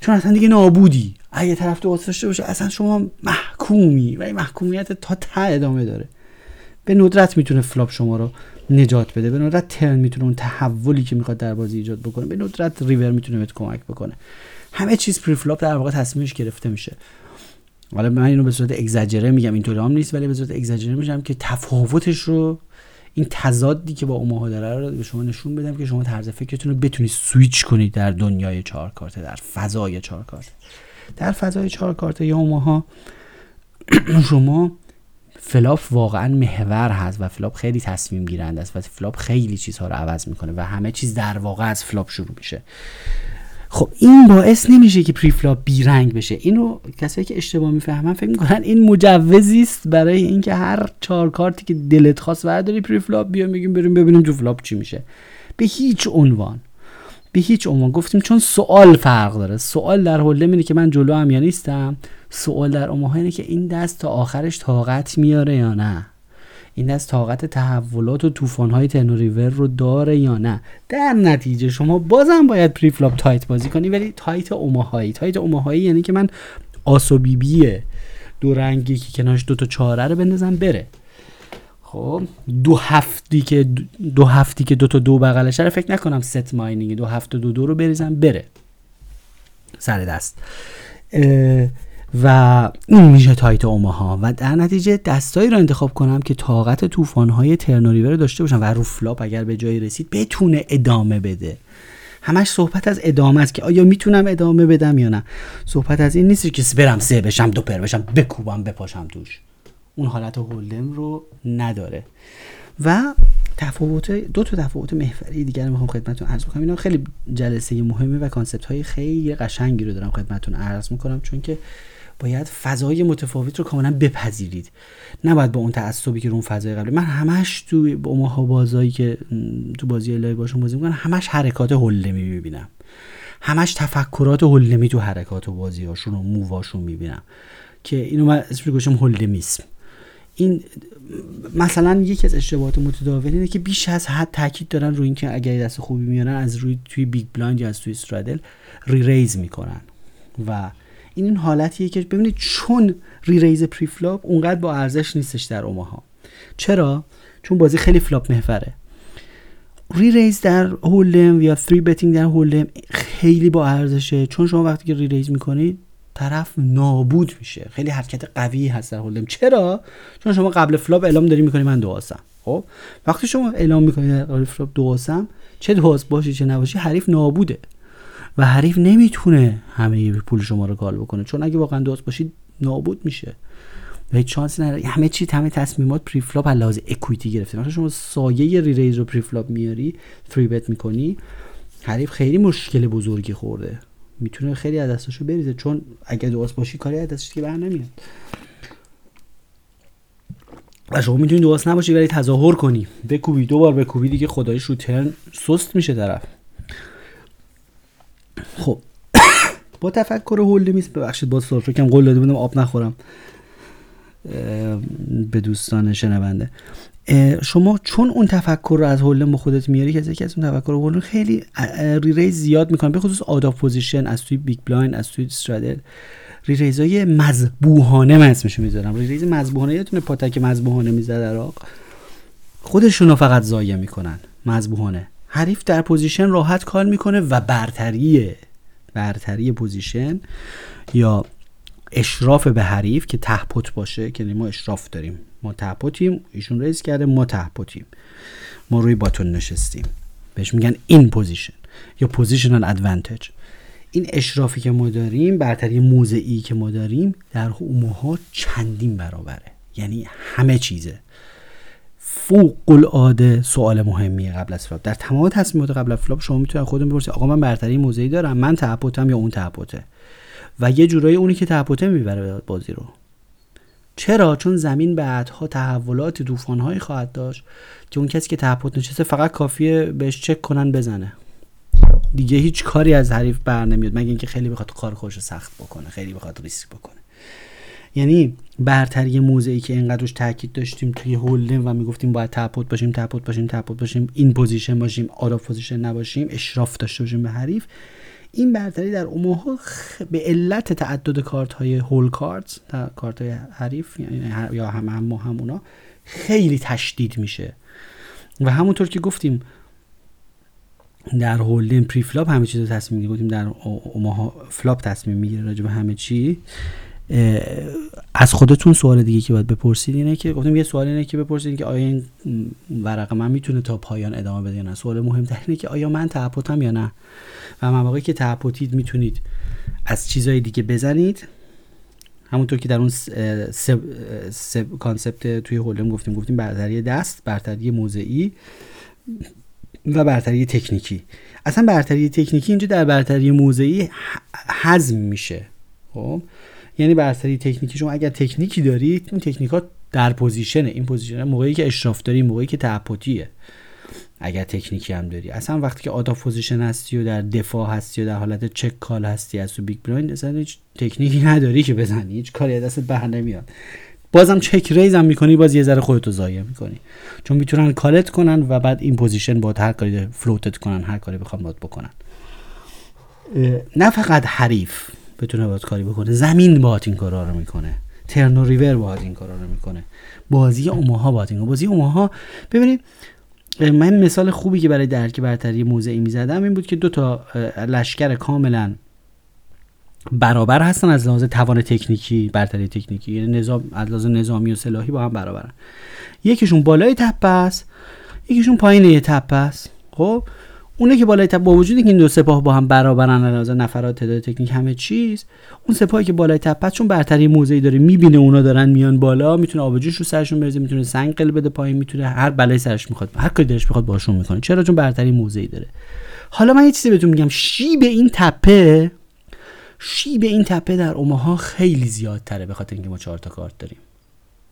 چون اصلا دیگه نابودی. اگه طرف تو داشته باشه اصلا شما محکومی و این محکومیت تا ته ادامه داره. به ندرت می‌تونه flop شما رو نجات بده. به ندرت turn می‌تونه اون تحولی که می‌خواد در بازی ایجاد بکنه به ندرت ریور می‌تونه بهت کمک بکنه. همه چیز pre-flop در واقع تصمیمش گرفته میشه. حالا من اینو به صورت اگزاجره میگم اینطوری هم نیست ولی به صورت اگزاجره میگم که تفاوتش رو این تضادی که با اوماها داره رو به شما نشون بدم که شما طرز فکرتون رو بتونید سویچ کنید در دنیای چهار کارته در فضای چهار کارته در فضای چهار کارته یا اوماها *clears throat* شما flop واقعا محور هست و flop خیلی تصمیم گیرنده است و flop خیلی چیزها رو عوض می‌کنه و همه چیز در واقع از flop شروع میشه. خب این باعث نمیشه که pre-flop بیرنگ بشه. اینو کسایی که اشتباه می‌فهمن فکر می‌کنن این مجوزی است برای اینکه هر چهار کارتی که دلت خواست برداری pre-flop بیا میگیم بریم ببینیم تو flop چی میشه. به هیچ عنوان. به هیچ عنوان گفتیم چون سوال فرق داره. سوال در حوله اینه که من جلوام یا نیستم. سوال در اوماها اینه که این دست تا آخرش طاقت میاره یا نه؟ این دست طاقت تحولات و طوفان‌های turn و river رو داره یا نه؟ در نتیجه شما بازم باید pre-flop tight بازی کنی ولی tight Omaha یی. tight Omaha یی یعنی که من آس و بی بی دو رنگی که کنارش دو تا چهاره رو بندازم بره. خب دو هفتی که دو هفتی که دو تا دو بغلش فکر نکنم set mining دو هفت دو دو رو بریزم بره. سر دست. و این میشه tight Omaha. و در نتیجه دستایی رو انتخاب کنم که طاقت طوفان‌های turn و river رو داشته باشن و رو flop اگر به جایی رسید بتونه ادامه بده. همش صحبت از ادامه است که آیا می‌تونم ادامه بدم یا نه؟ صحبت از این نیست که برم سه بشم دو pair بشم بکوبم بپاشم توش. اون حالت Hold'em رو نداره. و تفاوت دو تا تفاوت محوری دیگر می‌خوام خدمتتون عرض بکنم. اینا خیلی جلسه مهمی و concept های خیلی قشنگی رو دارم خدمتتون عرض می‌کنم چون که باید فضای متفاوت رو کاملا بپذیرید. نباید با اون تعصبی که رو اون فضای قبلی من همش تو اوماها بازایی که تو بازی live باشون بازی می‌کنم همش حرکات Hold'em ی می‌بینم. همش تفکرات Hold'em ی تو حرکات و بازی هاشون و move اشون می‌بینم. که اینو من اسمش گذاشتم Hold'em یسم این مثلا یکی از اشتباهات متداول اینه که بیش از حد تاکید دارن روی اینکه اگر دست خوبی میارن از روی توی big blind یا از توی straddle reraise می‌کنن. و این این حالتیه که ببینید چون reraise pre-flop اونقدر با ارزش نیستش در اوماها. چرا؟ چون بازی خیلی flop محوره. reraise در Hold'em یا 3 betting در Hold'em خیلی با ارزشه. چون شما وقتی که reraise می‌کنید طرف نابود میشه. خیلی حرکت قوی هست در Hold'em چرا؟ چون شما قبل flop اعلام داری می‌کنی من دو آسم خب؟ وقتی شما اعلام می‌کنی قبل flop دو آسم چه دو آس باشی چه نباشی حریف نابوده. و حریف نمی‌تونه همه پول شما رو call بکنه. چون اگه واقعا دو آس باشید نابود میشه. و هیچ شانسی نداره. همه چی همه تصمیمات pre-flop لحاظ equity گرفته. مثلا شما سایه re-raise رو pre-flop میاری 3 bet می‌کنی حریف خیلی مشکل بزرگی خورده. می‌تونه خیلی از دستاشو بریزه. چون اگه دو آس باشی کاری از دستش که بر نمیاد. و شما می‌تونی دو آس نباشی ولی تظاهر کنی. بکوبی دو بار بکوبی دیگه خدایش رو turn سست میشه طرف. خب. *coughs* با تفکر hold'em یست ببخشید با سرفه کم قول داده بودم آب نخورم. به دوستان شنونده. شما چون اون تفکر رو از hold'em با خودت میاری که از اون تفکر هولم خیلی ری زیاد می‌کنه به خصوص out of position از توی big blind از توی straddle. raise ای مذبوحانه من اسمشو می‌ذارم. re-raise مذبوحانه یادتونه پاتک مذبوحانه می‌زد عراق. خودشون رو فقط ضایع می‌کنن. مذبوحانه. حریف در position راحت کار می‌کنه و برتری برتری position یا اشراف به حریف که ته pot باشه که ما اشراف داریم. ما ته pot یم ایشون raise کرده ما ته pot یم ما روی button نشستیم. بهش میگن in position یا positional advantage این اشرافی که ما داریم برتری موضعی که ما داریم در اوماها چندین برابره. یعنی همه چیزه. فوق العاده سوال مهمیه قبل از flop در تمام تصمیمات قبل از flop شما می‌تونید خودتون بپرسید آقا من برتری موضعی دارم من ته pot م یا اون ته pot ه و یه جورایی اونی که ته pot ه می‌بره بازی رو. چرا؟ چون زمین بعدها تحولات طوفانهایی خواهد داشت که اون کسی که ته pot نشسته فقط کافیه بهش چک کنن بزنه. دیگه هیچ کاری از حریف بر نمیاد مگه اینکه خیلی بخواد کار خودش سخت بکنه خیلی بخواد ریسک بکنه. یعنی برتری موضعی که اینقدر روش تاکید داشتیم توی hold'em و می‌گفتیم باید ته pot باشیم ته pot باشیم ته pot باشیم in position باشیم out of position نباشیم اشراف داشته باشیم به حریف این برتری در اوماها به علت تعدد کارت های hole card کارت های حریف یعنی یا هم هم همونا خیلی تشدید میشه. و همونطور که گفتیم در hold'em pre-flop همه چیز رو تصمیم می‌گیریم در اوماها flop تصمیم می‌گیره راجع به همه چی. از خودتون سوال دیگه که باید بپرسید اینه که گفتم یه سوال اینه که بپرسید که آیا این ورقه من می‌تونه تا پایان ادامه بده یا نه؟ سوال مهمتر اینه که آیا من ته pot م یا نه؟ و مواقعی که ته pot ید می‌تونید از چیزهای دیگه بزنید. همونطور که در اون concept توی hold'em گفتیم گفتیم برتری دست برتری موضعی و برتری تکنیکی. اصلا برتری تکنیکی اینجا در برتری موضعی هضم میشه. خب؟ یعنی برتری تکنیکی شما اگر تکنیکی دارید این تکنیکات در position ه. in position موقعی که اشراف داری موقعی که تعهدیه اگر تکنیکی هم داری. اصلا وقتی که out of position هستی و در دفاع هستی و در حالت check call هستی از تو big blind اصلا هیچ تکنیکی نداری که بزنی. هیچ کاری دست بر نمیاد. بازم check raise هم می‌کنی باز یه ذره خودتو ضایع می‌کنی. چون می‌تونن call ت کنن و بعد in position با هر کاری float ت کنن هر کاری بخوان باهات بکنن. نه فقط حریف. بتونه باید کاری بکنه. زمین باهات این کارا رو می‌کنه. turn و river باهات این کارا رو می‌کنه. بازی اوماها باهات این بازی اوماها ببینید من مثال خوبی که برای درک برتری موضعی می‌زدم این بود که دو تا لشکر کاملا برابر هستن از لحاظ توان تکنیکی برتری تکنیکی. یعنی نظام از لحاظ نظامی و سلاحی با هم برابرن. یکیشون بالای تپه است یکیشون پایین یه تپه است. خب؟ اونه که بالای تپه با وجودی که این دو سپاه با هم برابرن لحاظ نفرات تعداد تکنیک همه چیز اون سپاهی که بالای تپه چون برتری موضعی داره می‌بینه اونا دارن میان بالا می‌تونه آبجوش رو سرشون بریزه می‌تونه سنگ قل بده پایین می‌تونه هر بلای سرش می‌خواد هر کاری دلش بخواد باشون می‌کنه. چرا؟ چون برتری موضعی داره. حالا من یه چیزی بهتون میگم. شیب این تپه شیب این تپه در اوماها خیلی زیادتره به خاطر اینکه ما چهار تا کارت داریم.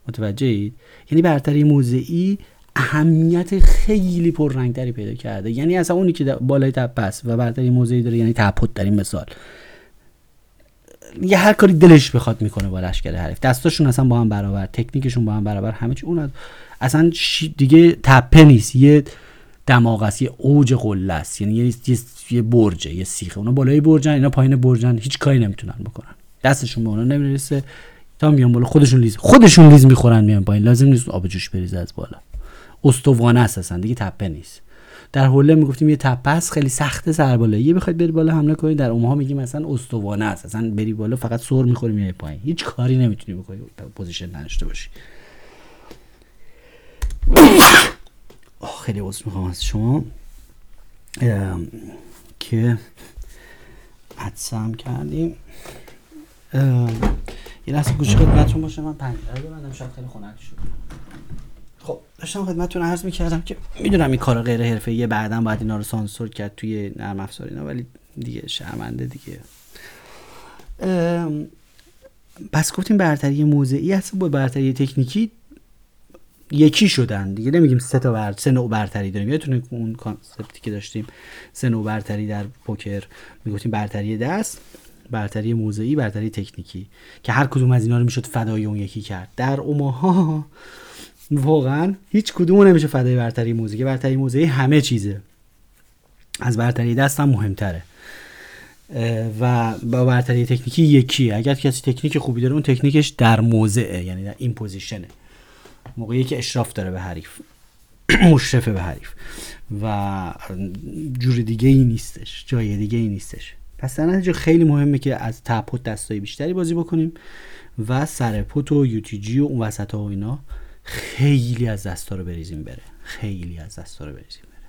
متوجه اید یعنی برتری موضعی اهمیت خیلی پررنگتری پیدا کرده. یعنی اصلا اونی که بالای تپه است و برتری موضعی داره یعنی تپوت در این مثال. یه هر کاری دلش بخواد می‌کنه با لشکر حریف. دستاشون اصلا با هم برابر تکنیکشون با هم برابر همه چی. اون اصلا دیگه تپه نیست. یه دماغ است یه اوج قله است. یعنی یه, یه برجه یه سیخه اونا بالای برجن اینا پایین برجن. هیچ کاری نمی‌تونن بکنن. دستشون به اونا نمی‌رسه. تا میان بالا خودشون لیز خودشون لیز می‌خورن میان پایین. لازم نیست آب جوش بریزه از بالا. استوانه است اصلا دیگه تپه نیست. در حوله می‌گفتیم یه تپه است خیلی سخته سر بالا. یه بخواید بری بالا حمله کنید در اونها میگیم مثلا استوانه است. اصلا بری بالا فقط سر می‌خوری میای پایین. هیچ کاری نمی‌تونی بکنی position نداشته باشی. خیلی عذر می‌خوام از شما. که عدسم کردیم. یه لحظه گوش خدمتتون باشه من پنجره ببندم شاید خیلی خنک شد. خب داشتم خدمتتون عرض می‌کردم که می‌دونم این کار غیر حرفه‌ایه بعدا باید اینا رو سانسور کرد توی نرم افزار اینا ولی دیگه شرمنده دیگه. پس گفتیم برتری موضعی هست با برتری تکنیکی یکی شدن دیگه. نمیگیم سه تا بر سه نوع برتری داریم. یادتونه اون کانسپتی که داشتیم؟ سه نوع برتری در پوکر. می‌گفتیم برتری دست برتری موضعی برتری تکنیکی که هر کدوم از اینا رو می‌شد فدای اون یکی کرد. در اوماها واقعا هیچ کدوم نمیشه فدای برتری موضعی برتری موضعی همه چیزه. از برتری دست هم مهمتره. و با برتری تکنیکی یکی اگر کسی تکنیک خوبی داره اون تکنیکش در موضعه یعنی در این پوزیشنه. موقعی که اشراف داره به حریف. *clears throat* مشرفه به حریف. و جور دیگه ای نیستش. جای دیگه ای نیستش. پس در نتیجه خیلی مهمه که از تپوت دستای بیشتری بازی بکنیم و سرپوت و یوتیجی و اون وسط ها و اینا. خیلی از دستا رو بریزیم بره. خیلی از دستا رو بریزیم بره.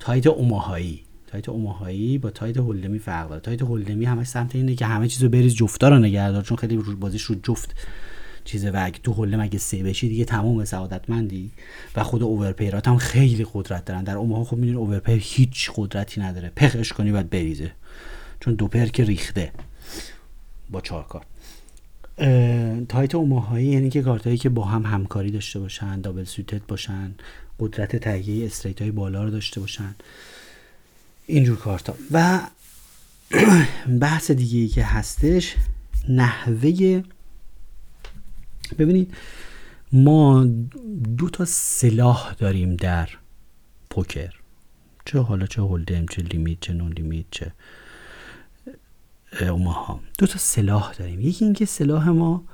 تایت اوماهایی. تایت اوماهایی با تایت هولدمی فرق داره. تایت هولدمی همش سمت اینه که همه چیزو بریز جفتا رو نگهدار چون خیلی بازیش رو جفت چیزه و اگه تو حله مگه سه بشی دیگه تمام سعادتمندی و خود اوورپیرات هم خیلی قدرت دارن. در اون خب می‌دونی اوورپیر هیچ قدرتی نداره. پخش کنی باید بریزه. چون دو پر که ریخته با چهار کار تایت اوماهایی یعنی که کارتایی که با هم همکاری داشته باشن دابل سوتت باشن قدرت تهیه استریت های بالا رو داشته باشن. اینجور کارتا. و *clears throat* بحث دیگه ای که هستش نحوه ببینید ما دو تا سلاح داریم در پوکر. چه حالا چه هولدم چه لیمیت چه نون لیمیت چه اوماها دو تا سلاح داریم. یکی اینکه سلاح ما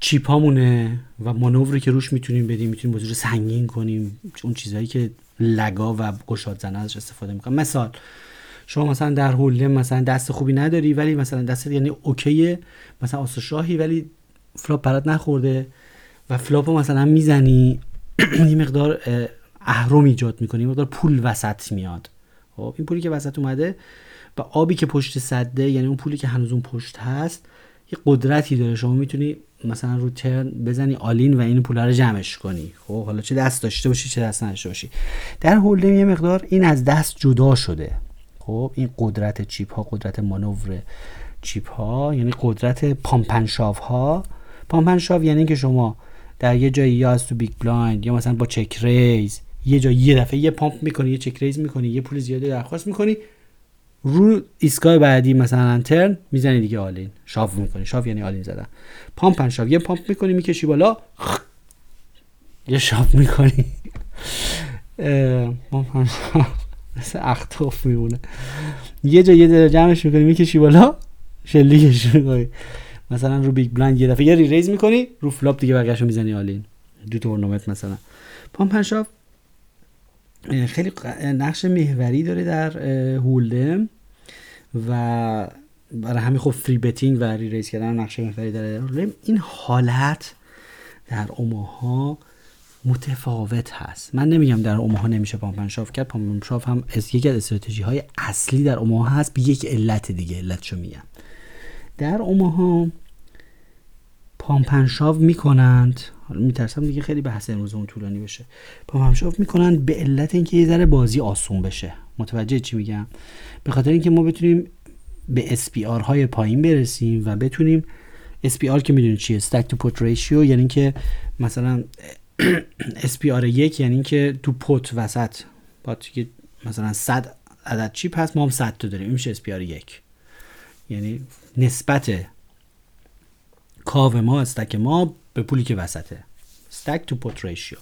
chip امونه و مانوری که روش می‌تونیم بدیم می‌تونیم بازی سنگین کنیم. اون چیزهایی که LAG ا و گشاد زنه ازش استفاده می‌کنم مثال شما مثلا در hold'em مثلا دست خوبی نداری ولی مثلا دست یعنی okay ه مثلا آس شاهی ولی flop برات نخورده و flop مثلا می‌زنی *clears throat* یه مقدار اهرم ایجاد می‌کنی یه مقدار پول وسط میاد. خب این پولی که وسط اومده و آبی که پشت سده یعنی اون پولی که هنوز اون پشت هست یه قدرتی داره. شما می‌تونی مثلا رو turn بزنی all-in و این پول رو جمعش کنی. خب حالا چه دست داشته باشی چه دست نداشته باشی. در hold'em یه مقدار این از دست جدا شده. خب این قدرت chip ها قدرت مانور chip ها یعنی قدرت pump and shove ها pump and shove یعنی که شما در یه جایی یا از تو big blind یا مثلا با check raise یه جایی یه دفعه یه pump می‌کنی یه check raise می‌کنی یه پول زیاده درخواست می‌کنی رو ایستگاه بعدی مثلا turn می‌زنی دیگه all-in shove می‌کنی. shove یعنی all-in زدن. pump shove. یه pump می‌کنی می‌کشی بالا. یه shove می‌کنی. pump مثل اختاف میمونه. یه جا یه جمعش می‌کنی می‌کشی بالا. شلیکش می‌کنی. مثلا رو big blind یه دفعه. یه re-raise می‌کنی رو flop دیگه بقیه‌شو می‌زنی all-in تو tournament مثلا. pump and shove خیلی نقش محوری داره در Hold'em و برای همین خب three betting و re-raise کردن نقش محوری داره در این حالت در اوماها متفاوت هست. من نمیگم در اوماها نمیشه pump and shove کرد. pump and shove هم از یکی از استراتژی های اصلی در اوماها هست. به یک علت دیگه علتشو میگم. در Omaha pump and shove می‌کنند. حالا میترسم دیگه خیلی بحث امروز اون طولانی بشه. پامپنشاو می‌کنند به علت اینکه یه ذره بازی آسون بشه. متوجه چی میگم؟ به خاطر اینکه ما بتونیم به SPR های پایین برسیم و بتونیم SPR که می‌دونید چیه؟ stack to pot ratio یعنی اینکه مثلا *coughs* SPR یک یعنی اینکه تو پوت وسط. پات مثلا 100 عدد چیپ هست ما هم 100 تا داریم. این میشه SPR یک. یعنی نسبت کاو ما stack ما به پولی که وسطه. stack to pot ratio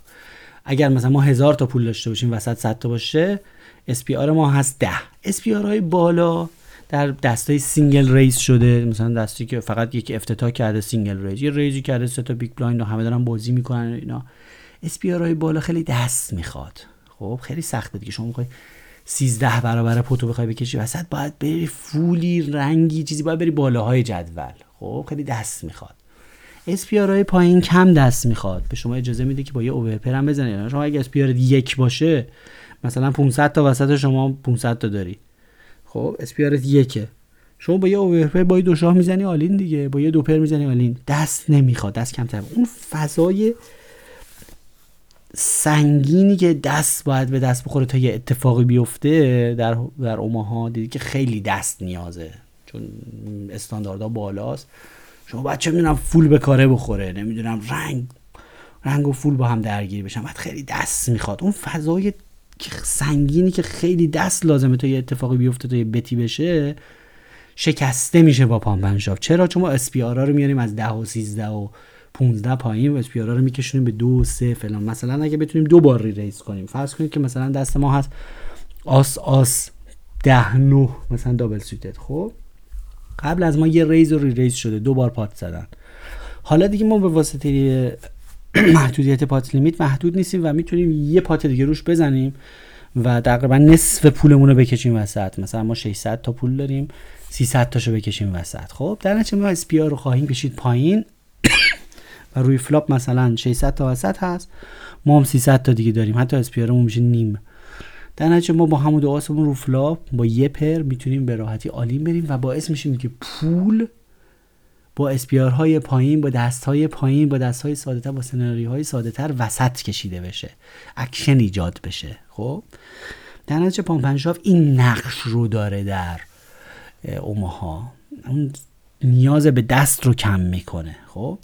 اگر مثلا ما هزار تا پول داشته باشیم وسط 100 تا باشه SPR ما هست 10 SPR های بالا در دستای single raise شده. مثلا دستی که فقط یک افتتاح کرده single raise یه raise ی کرده سه تا big blind و همه دارن بازی می‌کنن اینا. SPR های بالا خیلی دست می‌خواد. خب خیلی سخته دیگه. شما می‌خوای 13 برابر pot و بخوای بکشی وسط باید بری full ی رنگی چیزی باید بری بالاهای جدول. خب خیلی دست می‌خواد. SPR پایین کم دست می‌خواد. به شما اجازه میده که با یه overpair هم بزنید. یعنی شما اگه SPR یک باشه مثلا 500 تا وسط شما 500 تا داری. خب SPR یکه. شما با یه overpair با یه دو شاه می‌زنی all-in دیگه. با یه دو pair می‌زنی all-in. دست نمی‌خواد دست کمتر. اون فضای سنگینی که دست باید به دست بخوره تا یه اتفاقی بیفته در در اوماها دیدی که خیلی دست نیازه. چون استانداردها بالاست. شما باید چه می‌دونم فول به کاره بخوره نمی‌دونم رنگ رنگ و فول با هم درگیر بشن. باید خیلی دست می‌خواد. اون فضای سنگینی که خیلی دست لازمه تا یه اتفاقی بیفته تا یه بتی بشه شکسته میشه با پامپنشاف چرا؟ چون ما اسپیارا رو میاریم از ده و 13 و 15 پایین و SPR ا رو میکشونیم به دو و سه فلان. مثلا اگه بتونیم دو بار re-raise کنیم. فرض کنید که مثلا دست ما هست آس آس ده نو مثلا double suited خب؟ قبل از ما یه raise و re-raise شده. دو بار pot زدن. حالا دیگه ما به واسطه *clears throat* محدودیت pot limit محدود نیستیم و می‌تونیم یه pot دیگه روش بزنیم و تقریبا نصف پولمون رو بکشیم وسط. مثلا ما 600 تا پول داریم 300 تاشو بکشیم وسط. خب در نتیجه ما SPR رو خواهیم کشید پایین *coughs* و روی flop مثلا 600 تا وسط هست. ما هم 300 تا دیگه داریم. حتی SPR مون میشه نیم. در نتیجه ما با همون دو رو flop با یه pair می‌تونیم به راحتی all-in بریم و باعث میشیم که پول با SPR های پایین با دست های پایین با دست های ساده تر با سناریوهای های ساده تر وسط کشیده بشه. اکشن ایجاد بشه. خب؟ در نتیجه pump and shove این نقش رو داره در اوماها. اون نیاز به دست رو کم می‌کنه. خب؟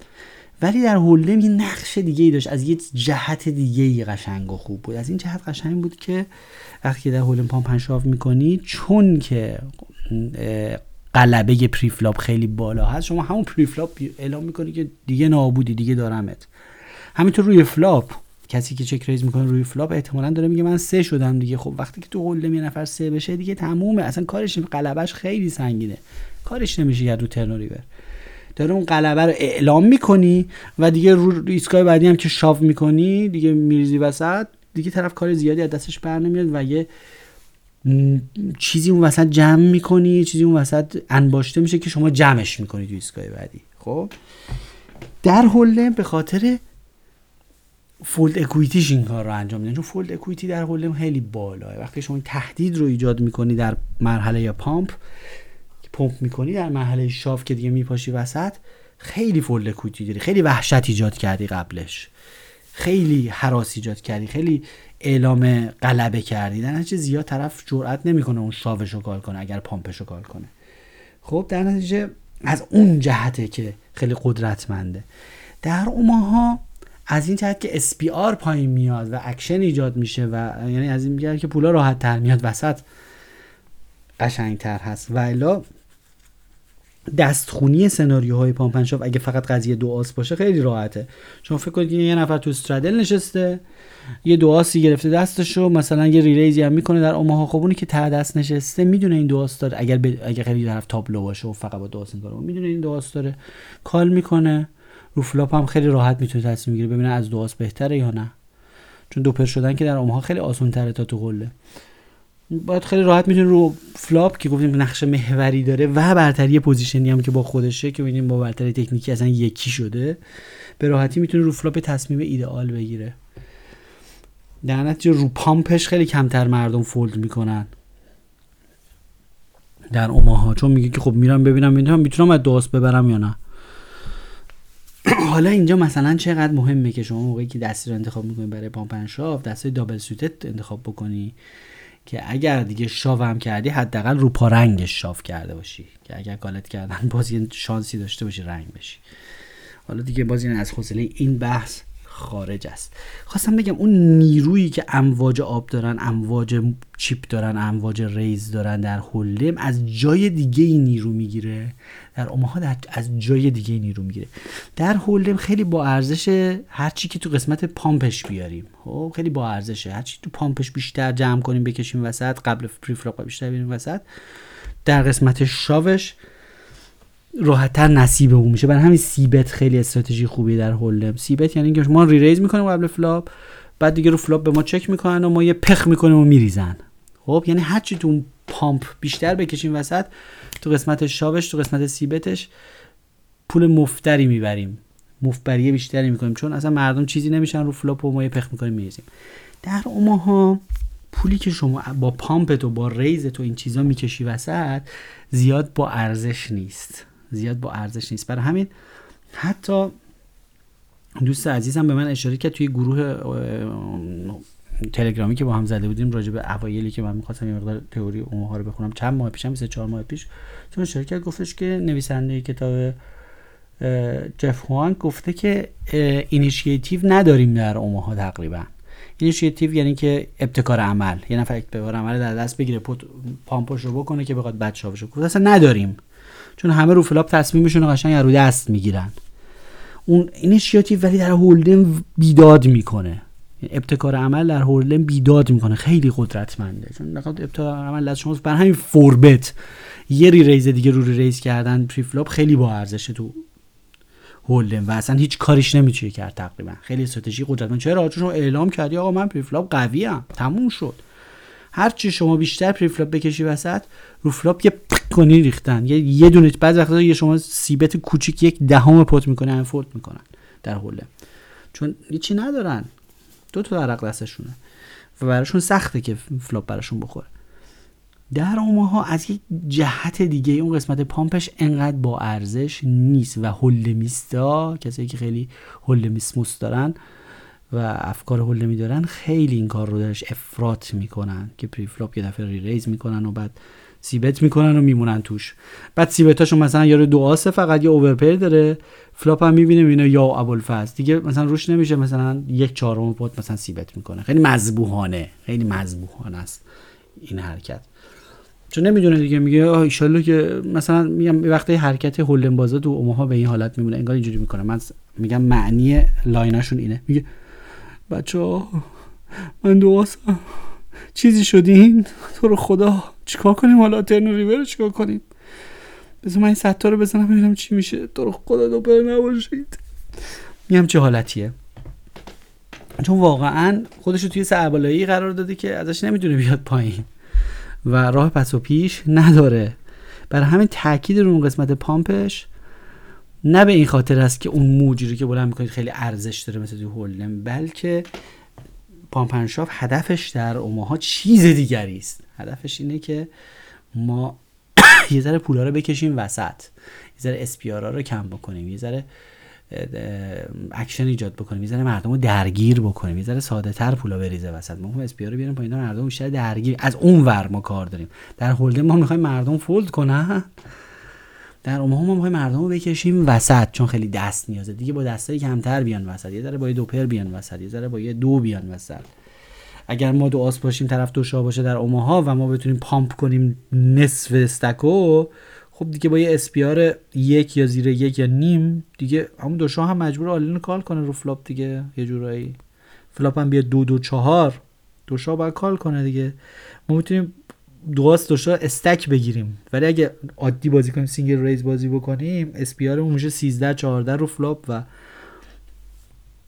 ولی در Hold'em یه نقش دیگه ای داشت. از یه جهت دیگه ای قشنگ و خوب بود. از این جهت قشنگ بود که وقتی در Hold'em pump and shove می‌کنی چون که غلبه preflop خیلی بالا هست شما همون preflop اعلام می‌کنی که دیگه نابودی دیگه دارمت. همینطور روی flop کسی که check-raise می‌کنه روی flop احتمالا داره میگه من سه شدم دیگه. خب وقتی که تو Hold'em یه نفر سه بشه دیگه تمومه. اصلا کارش غلبش خیلی سنگینه. کارش نمیشه کرد رو turn river. داره اون غلبه رو اعلام می‌کنی و دیگه رو ایستگاه بعدی هم که shove می‌کنی دیگه میریزی وسط دیگه طرف کار زیادی از دستش بر نمیاد و یه چیزی اون وسط جمع می‌کنی چیزی اون وسط انباشته میشه که شما جمعش می‌کنی تو ایستگاه بعدی. خب؟ در Hold'em به خاطر fold equity ش این کار رو انجام میدن. چون fold equity در Hold'em خیلی بالاه. وقتی شما تهدید رو ایجاد می‌کنی در مرحله یا pump pump می‌کنی در مرحله shove که دیگه میپاشی وسط خیلی fold equity داری خیلی وحشت ایجاد کردی قبلش. خیلی هراس ایجاد کردی خیلی اعلام غلبه کردی. در نتیجه زیاد طرف جرئت نمی‌کنه اون shove ش رو کار کنه اگر pump ش رو کار کنه. خب در نتیجه از اون جهته که خیلی قدرتمنده. در اوماها از این جهت که SPR پایین میاد و اکشن ایجاد میشه و یعنی از این جهت که پولا راحت تر میاد وسط قشنگتر هست. و الا دست‌خونی سناریوهای pump and shove اگه فقط قضیه دو آس باشه خیلی راحته. چون فکر کنید یه نفر تو straddle نشسته یه دو آسی گرفته دستشو مثلا یه re-raise ی هم می‌کنه در اوماها. خب اونی که ته دست نشسته می‌دونه این دو آس داره. اگر ب... اگر خیلی طرف تابلو باشه و فقط با دو آس کار می‌دونه این دو آس داره call می‌کنه. رو flop هم خیلی راحت می‌تونه تصمیم می‌گیره ببینه از دو آس بهتره یا نه. چون دو pair شدن که در اوماها خیلی آسان تره تا تو قله. باید خیلی راحت می‌تونه رو flop که گفتیم نقش محوری داره و برتری position ی هم که با خودشه که ببینیم با برتری تکنیکی اصلا یکی شده به راحتی می‌تونه رو flop تصمیم ایدئال بگیره. در نتیجه رو pump ش خیلی کمتر مردم fold می‌کنن. در اوماها چون میگه که خب میرم ببینم می‌تونم می‌تونم از دوست ببرم یا نه. *clears throat* حالا اینجا مثلا چقدر مهمه که شما موقعی که دستی رو انتخاب می‌کنی برای پامپ شاف دستی دابل سوتت انتخاب بکنی. که اگر دیگه شاف هم کردی حداقل رو پا رنگش شاف کرده باشی. که اگر گالت کردن باز یه شانسی داشته باشی رنگ بشی. حالا دیگه باز این از حوصله این بحث خارج است. خواستم بگم اون نیرویی که امواج آب دارن امواج چیپ دارن امواج ریز دارن در هولم از جای دیگه ای نیرو می‌گیره. در اوماها در از جای دیگه ای نیرو می‌گیره. در هولم خیلی با ارزش هر چی که تو قسمت پامپش بیاریم. خب خیلی با ارزشه هر چی تو پامپش بیشتر جمع کنیم بکشیم وسط قبل پریفلاپ بیشتر بیاریم وسط. در قسمت شاوش راحتتر نصیب اون میشه. برای همین سیبت خیلی استراتژی خوبی در هولم سیبت یعنی اینکه ما ریریز می‌کنیم قبل فلاپ بعد دیگه رو flop به ما چک می‌کنن و ما یه پخ می‌کنیم و میریزن. خب یعنی هرچی تو pump بیشتر بکشیم وسط تو قسمت شابش تو قسمت c-bet ش پول مفتری می‌بریم. مفت‌بری بیشتری می‌کنیم. چون اصلا مردم چیزی نمیشن رو flop و ما یه پخ می‌کنیم میریزیم. در اوماها پولی که شما با pump ت و با raise ت و این چیزا می‌کشی وسط زیاد با ارزش نیست. زیاد با ارزش نیست. برای همین حتی دوست عزیزم به من اشاره کرد توی گروه تلگرامی که با هم زده بودیم راجع به اوایلی که من می‌خواستم یه مقدار تئوری اونها رو بخونم. چند ماه پیشم سه چهار ماه پیش چون کرد گفتش که نویسنده کتاب Jeff Hwang گفته که اینیشیتیو نداریم در اوماها تقریبا. اینیشیتیو یعنی که ابتکار عمل. یه نفر ابتکار عمل در دست بگیره pump ش رو بکنه که بخواد بچه‌ها بشه گفت اصلا نداریم. چون همه رو flop تصمیمشون رو قشنگ رو دست می‌گیرن. اون اینیشیاتیو ولی در Hold'em بیداد می‌کنه. ابتکار عمل در Hold'em بیداد می‌کنه. خیلی قدرتمنده. چون ابتکار عمل از شما بر همین four-bet. یه re-raise دیگه رو re-raise کردن pre-flop خیلی با ارزشه تو Hold'em. و اصلا هیچ کاریش نمیشه کرد تقریبا. خیلی استراتژی قدرتمند. چرا؟ چون اعلام کردی آقا من pre-flop قوی ام تموم شد. هر چی شما بیشتر pre-flop بکشی وسط رو flop یه کنی ریختن. یه یه دونه بعضی وقتا یه شما c-bet کوچیک یک دهم pot می‌کنه اینا fold می‌کنن در حوله. چون هیچی ندارن. دو تا ورق دستشونه. و براشون سخته که flop براشون بخوره. در اوماها از یک جهت دیگه اون قسمت pump ش انقدر با ارزش نیست و Hold'em یستا کسایی که خیلی هولمیسموس دارن و افکار Hold'em ی دارن خیلی این کار رو درش افراط می‌کنن که pre-flop یه دفعه re-raise می‌کنن و بعد c-bet می‌کنن و میمونن توش. بعد c-bet اشون مثلا یارو دو آسه فقط یه overpair داره flop هم می‌بینه می‌بینه یا ابوالفضل. دیگه مثلا روش نمیشه مثلا یک چهارم pot مثلا c-bet می‌کنه. خیلی مذبوحانه خیلی مذبوحانه است این حرکت. چون نمی‌دونه دیگه میگه آه ایشالله که مثلا میگم وقتی حرکت هولن بازا تو اوماها به این حالت میمونه انگار اینجوری می‌کنه. من میگم معنی لایناشون اینه. میگه بچه ها من دو چیزی شدین؟ تو رو خدا چیکار کنیم حالا؟ ترن ریور چیکار کنیم؟ بذار من این ستا رو بزنم ببینم چی میشه. تو رو خدا دوپر نباشید. میگم چه حالتیه. چون واقعا خودش رو توی سربالایی قرار داده که ازش نمی‌دونه بیاد پایین. و راه پس و پیش نداره. برای همین تاکید رو اون قسمت pump ش نه به این خاطر است که اون موجی که بلند می‌کنید خیلی ارزش داره مثل تو Hold'em بلکه pump and shove هدفش در اوماها چیز دیگری است. هدفش اینه که ما *coughs* یه ذره پولا رو بکشیم وسط. یه ذره SPR ا رو کم بکنیم. یه ذره اکشن ایجاد بکنیم. یه ذره مردم رو درگیر بکنیم. یه ذره ساده تر پولا بریزه وسط. ما SPR رو بیاریم پایین. مردم بیشتر درگیر. از اون ور ما کار داریم. در Hold'em ما می‌خوایم مردم fold کنن. در اوماها ما می‌خوایم مردم رو بکشیم وسط چون خیلی دست نیازه. دیگه با دستای کمتر بیان وسط. یه ذره با یه دو pair بیان وسط یه ذره با یه دو بیان وسط. اگر ما دو آس باشیم طرف دو شاه باشه در اوماها و ما بتونیم pump کنیم نصف stack و خب دیگه با یه SPR یک یا زیر یک یا نیم دیگه همون دوشا هم مجبور all-in call کنه رو flop دیگه یه جورایی. flop هم بیا دو دو چهار. دوشا باید call کنه دیگه. ما می‌تونیم دواست دوشا stack بگیریم. ولی اگه عادی بازی کنیم single raise بازی بکنیم SPR مون میشه 13 14 رو flop و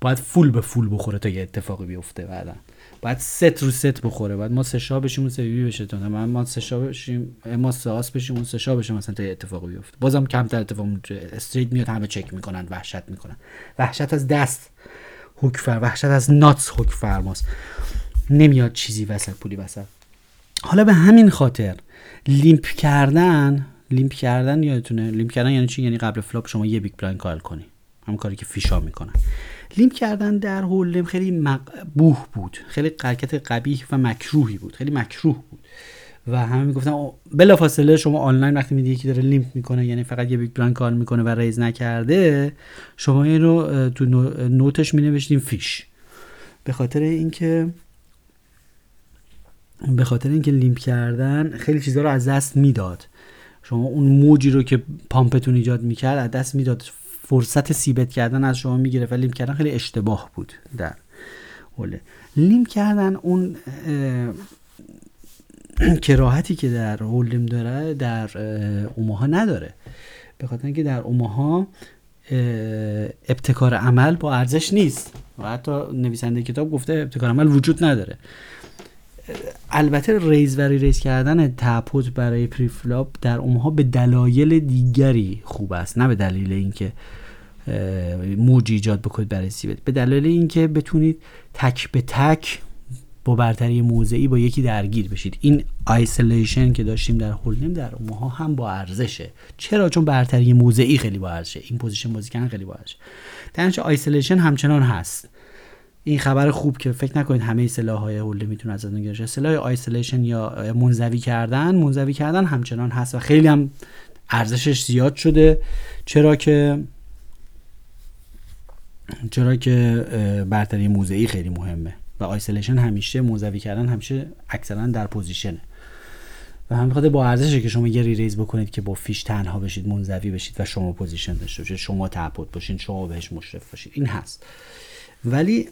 باید full به full بخوره تا یه اتفاقی بیفته بعدا. باید ست رو ست بخوره. باید ما سه شاه بشیم اون سه بی بشه. تا من ما سه شاه بشیم ما سه آس بشیم اون سه شاه بشه مثلا تا یه اتفاقی بیفته. بازم کمتر اتفاق straight میاد همه چک می‌کنن وحشت می‌کنن. وحشت از دست حکم‌فر وحشت از nuts حکم‌فرماست نمیاد چیزی وسط پولی وسط. حالا به همین خاطر limp کردن limp کردن یادتونه؟ limp کردن یعنی چی؟ یعنی قبل flop شما یه big blind call کنی. هم کاری که fish ا می‌کنن. limp کردن در Hold'em خیلی مقبوح بود. خیلی حرکت قبیح و مکروهی بود. خیلی مکروه بود. و همه می‌گفتن بلافاصله شما آنلاین وقتی میدی یکی داره limp می‌کنه یعنی فقط یه big blind call می‌کنه و raise نکرده شما این رو تو note ش مینوشتیم fish. به خاطر اینکه به خاطر اینکه limp کردن خیلی چیزها رو از دست می‌داد. شما اون موجی رو که pump تون ایجاد می‌کرد از دست می‌داد. فرصت c-bet کردن از شما می‌گرفت و limp کردن خیلی اشتباه بود. در حوله limp کردن اون *clears throat* کراهتی که در Hold'em داره در اوماها نداره. به خاطر اینکه در اوماها ابتکار عمل با ارزش نیست. و حتی نویسنده کتاب گفته ابتکار عمل وجود نداره. البته raise و re-raise کردن pot برای pre-flop در اونها به دلایل دیگری خوب است. نه به دلیل اینکه موج ایجاد بکنید برای c-bet به دلیل اینکه بتونید تک به تک با برتری موضعی با یکی درگیر بشید. این isolation که داشتیم در Hold'em در اونها هم با ارزشه. چرا؟ چون برتری موضعی خیلی با ارزشه. این position بازی کردن خیلی با ارزشه. در isolation همچنان هست. این خبر خوب که فکر نکنید همه سلاح های Hold'em می‌تونه ازتون گرفته شه سلاح isolation یا منزوی کردن منزوی کردن همچنان هست و خیلی هم ارزشش زیاد شده. چرا که چرا که برتری موضعی خیلی مهمه و isolation همیشه منزوی کردن همیشه اکثرا در position ه و همین خاطر با ارزشه که شما یه raise بکنید که با fish تنها بشید منزوی بشید و شما position داشته باشید شما ته bet باشین شما بهش مشرف باشید. این هست. ولی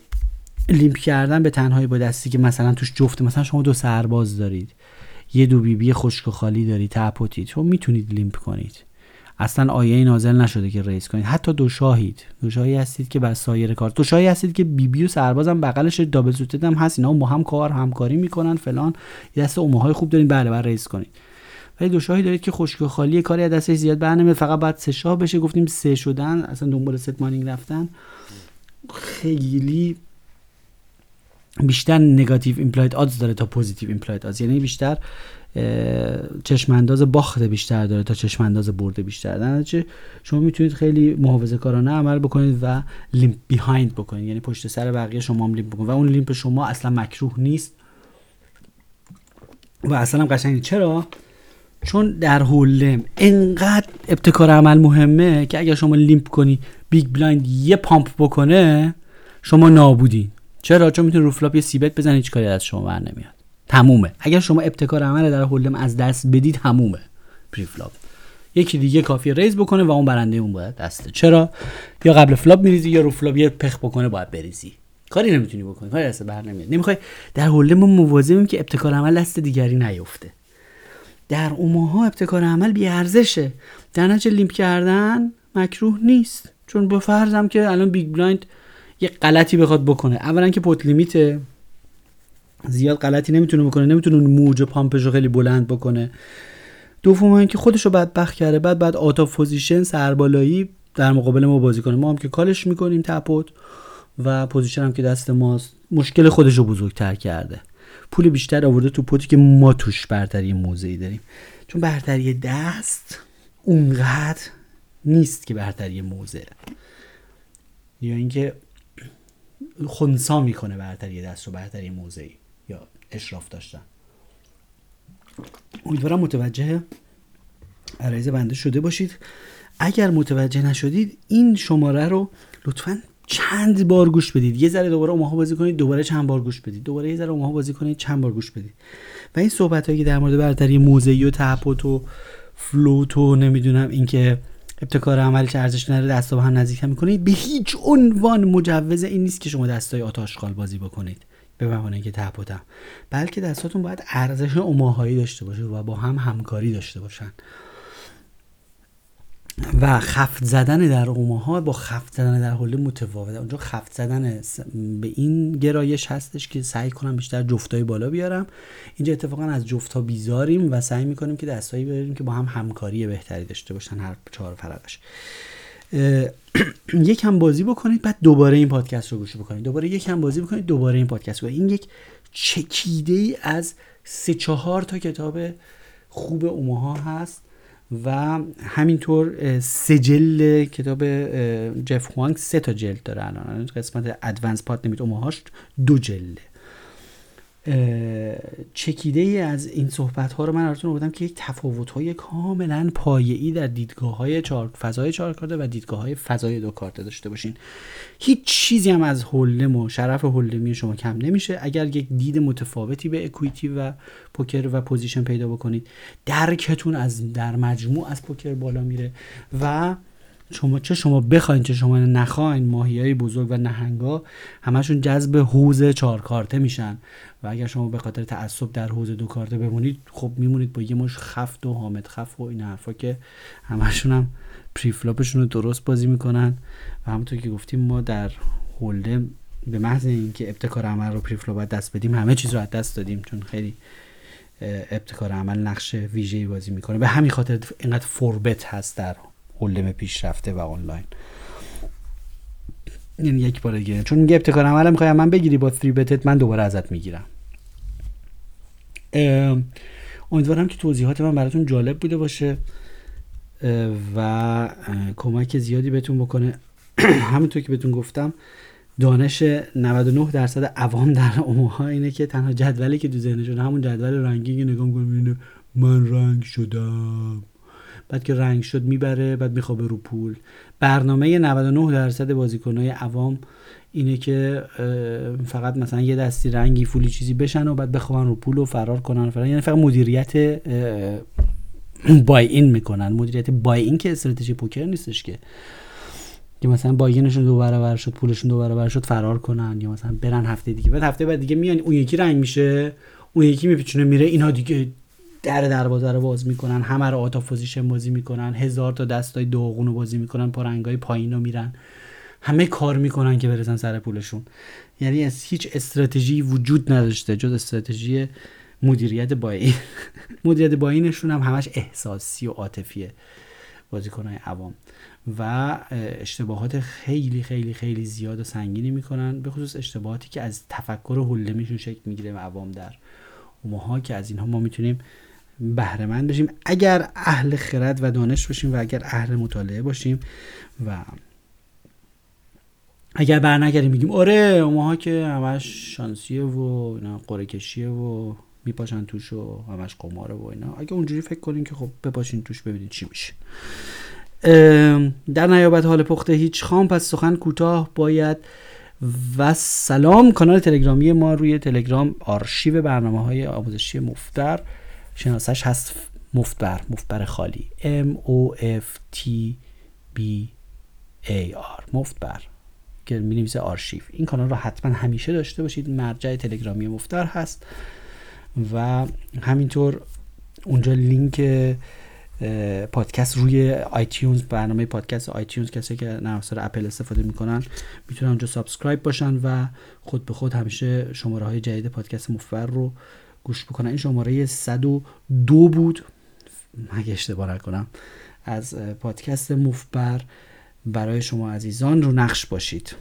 limp کردن به تنهایی با دستی که مثلا توش جفته مثلا شما دو سرباز دارید. یه دو بی بی خشک و خالی دارید ته pot ید شما می‌تونید limp کنید. اصلا آیه نازل نشده که raise کنید. حتی دو شاهید. دو شاهی هستید که بر سایر کار. دو شاهی هستید که بی بی و سربازم بغلش double suited هم هست. اینا با هم کار همکاری می‌کنن فلان. یه دست های خوب دارین بله بر raise کنید. ولی دو شاهی دارید که خشک و خالی کاری از دستش زیاد برنمیاد فقط بعد سه شاه بشه. گفتیم سه شدن. اصلا دنبال set mining رفتن. خیلی بیشتر negative implied odds داره تا positive implied odds. یعنی بیشتر چشم انداز باخت بیشتر داره تا چشم انداز برده بیشتر. در شما می‌تونید خیلی محافظه کارانه عمل بکنید و limp behind بکنید. یعنی پشت سر بقیه شما هم limp بکنید. و اون limp شما اصلا مکروه نیست. و اصلا هم قشنگی چرا؟ چون در Hold'em انقدر ابتکار عمل مهمه که اگر شما limp کنی big blind یه pump بکنه شما نابودین. چرا؟ چون می‌تونی رو flop یه c-bet بزنید هیچ کاری از شما بر نمیاد. تمومه. اگر شما ابتکار عمل در Hold'em از دست بدید تمومه. pre-flop یکی دیگه کافی raise بکنه و اون برنده اون باید دسته چرا؟ یا قبل flop میریزی یا رو flop یه پخ بکنه باید بریزی. کاری نمی‌تونی بکنی. کاری دست بر نمیاد. نمی‌خوای در Hold'em مواظبیم که ابتکار عمل دست دیگری نیفته. در اوماها ابتکار عمل بی ارزشه. در نتیجه limp کردن مکروه نیست. چون به فرضم که الان big blind یه غلطی بخواد بکنه. اولا که pot limit ه زیاد غلطی نمی‌تونه بکنه نمی‌تونه موج pump ش رو خیلی بلند بکنه. دوم اینکه خودش رو بدبخت کرده بعد بعد out of position سربالایی در مقابل ما بازی کنه. ما هم که call ش می‌کنیم ته pot و position هم که دست ماست مشکل خودش رو بزرگتر کرده. پول بیشتر آورده تو pot ی که ما توش برتری موضعی داریم. چون برتری دست اونقدر نیست که برتری موضع یا اینکه خونسا می‌کنه برتری دست و برتری موضعی یا اشراف داشتن. امیدوارم متوجه عرایز بنده شده باشید. اگر متوجه نشدید این شماره رو لطفا چند بار گوش بدید. یه ذره دوباره اوماها بازی کنید دوباره چند بار گوش بدید. دوباره یه ذره اوماها بازی کنید چند بار گوش بدید. و این صحبت هایی که در مورد برتری موضعی و تحپوت و فلوت و نمی‌دونم اینکه ابتکار عمل چه ارزش نره دستا با هم نزدیک هم می‌کنید به هیچ عنوان مجوز این نیست که شما دستای آتاشقال بازی بکنید. به اینکه ته بودم بلکه دستاتون باید ارزش اوماهایی داشته باشه و با هم همکاری داشته باشن. و خفت زدن در اوماها با خفت زدن در حوله متفاوته. اونجا خفت زدن به این گرایش هستش که سعی کنم بیشتر جفتای بالا بیارم. اینجا اتفاقا از جفتا بیزاریم و سعی می‌کنیم که دستایی بیاریم که با هم همکاری بهتری داشته باشن هر چهار فرقش یک هم بازی بکنید بعد دوباره این پادکست رو گوش بکنید. دوباره یک هم بازی بکنید دوباره این پادکست رو این یک چکیده ای از سه چهار تا کتاب خوب اوماها هست. و همینطور سجل کتاب جف خوانگ سه تا جلد داره الان. قسمت ادوانس پات نمید اوماهاش دو جلده. چکیده ای از این صحبت ها رو من براتون بودم که یک تفاوت های کاملا پایه‌ای در دیدگاه های چار... فضای چهار و دیدگاه های فضای دو کارته داشته باشین. هیچ چیزی هم از Hold'em و شرف Hold'em ی شما کم نمیشه. اگر یک دید متفاوتی به equity و پوکر و position پیدا بکنید درکتون از در مجموع از پوکر بالا میره و شما چه شما بخواین چه شما نخواین ماهی های بزرگ و نهنگا همشون جذب حوز چهار کارته میشن. و اگر شما به خاطر تعصب در حوز دو کارته بمونید خب میمونید با یه مش خفت و حامد خف و این حرفا که همشون هم preflop شون رو درست بازی می‌کنن. و همونطور که گفتیم ما در Hold'em به محض اینکه ابتکار عمل رو preflop دست بدیم همه چیز رو از دست دادیم چون خیلی ابتکار عمل نقش ویژه‌ای بازی می‌کنه. به همین خاطر اینقدر four-bet هست در Hold'em پیشرفته و آنلاین. این یعنی یک بار دیگه چون میگه ابتکار عمل می‌خوای من بگیری با 3 bet ت من دوباره ازت می‌گیرم. امیدوارم که توضیحات من براتون جالب بوده باشه و کمک زیادی بهتون بکنه. *clears throat* همونطور که بهتون گفتم دانش 99 درصد عوام در اموها اینه که تنها جدولی که تو ذهنشون همون جدول رنگی نگاه می‌کنه من رنگ شدم. بعد که رنگ شد می‌بره بعد میخوابه رو پول. برنامه 99 درصد بازیکنهای عوام اینه که فقط مثلا یه دستی رنگی full ی چیزی بشن و بعد بخوابن رو پول و فرار کنن فرار. یعنی فقط مدیریت buy-in می‌کنن. مدیریت buy-in که استراتژی پوکر نیستش که. که مثلا buy-in شون دو برابر شد پولشون دو برابر شد فرار کنن یا مثلا برن هفته دیگه. بعد هفته بعد دیگه میان اون یکی رنگ میشه اون یکی میپیچونه میره اینا دیگه در دروازه رو باز می‌کنن همه رو out of position بازی می‌کنن هزار تا دستای دوغون رو بازی می‌کنن پارنگای پایین رو میرن. همه کار می‌کنن که برسن سر پولشون. یعنی از هیچ استراتژی وجود نداشته جز استراتژی مدیریت باین *laughs* مدیریت باینشون هم همش احساسی و عاطفیه بازیکنهای عوام. و اشتباهات خیلی خیلی خیلی زیاد و سنگینی می‌کنن به خصوص اشتباهاتی که از تفکر هلمیشون شکل می‌گیره و عوام در ماها که از اینها ما می‌تونیم بهرهمند بشیم اگر اهل خرد و دانش باشیم و اگر اهل مطالعه باشیم و اگر برنگردیم بگیم آره ماها که همش شانسیه و اینا قره کشیه و میپاشن توش و همش قماره و اینا اگه اونجوری فکر کنیم که خب بپاشین توش ببینید چی میشه. در نیابت حال پخته هیچ خام پس سخن کوتاه باید و سلام. کانال تلگرامی ما روی تلگرام آرشیو برنامه های آموزشی مفتر. شناسش هست مفتبر مفتبر خالی. M O F T B A R مفتبر که می نویسه آرشیو. این کانال رو حتما همیشه داشته باشید. مرجع تلگرامی مفتبر هست. و همینطور اونجا لینک پادکست روی iTunes برنامه پادکست iTunes کسی که نرم اپل استفاده می‌کنن می‌تونن اونجا subscribe باشن و خود به خود همیشه شماره های جدید پادکست مفتبر رو گوش بکنن. این شماره 102 بود. مگه اشتباه نکنم. از پادکست مفبر. برای شما عزیزان رو نقش باشید.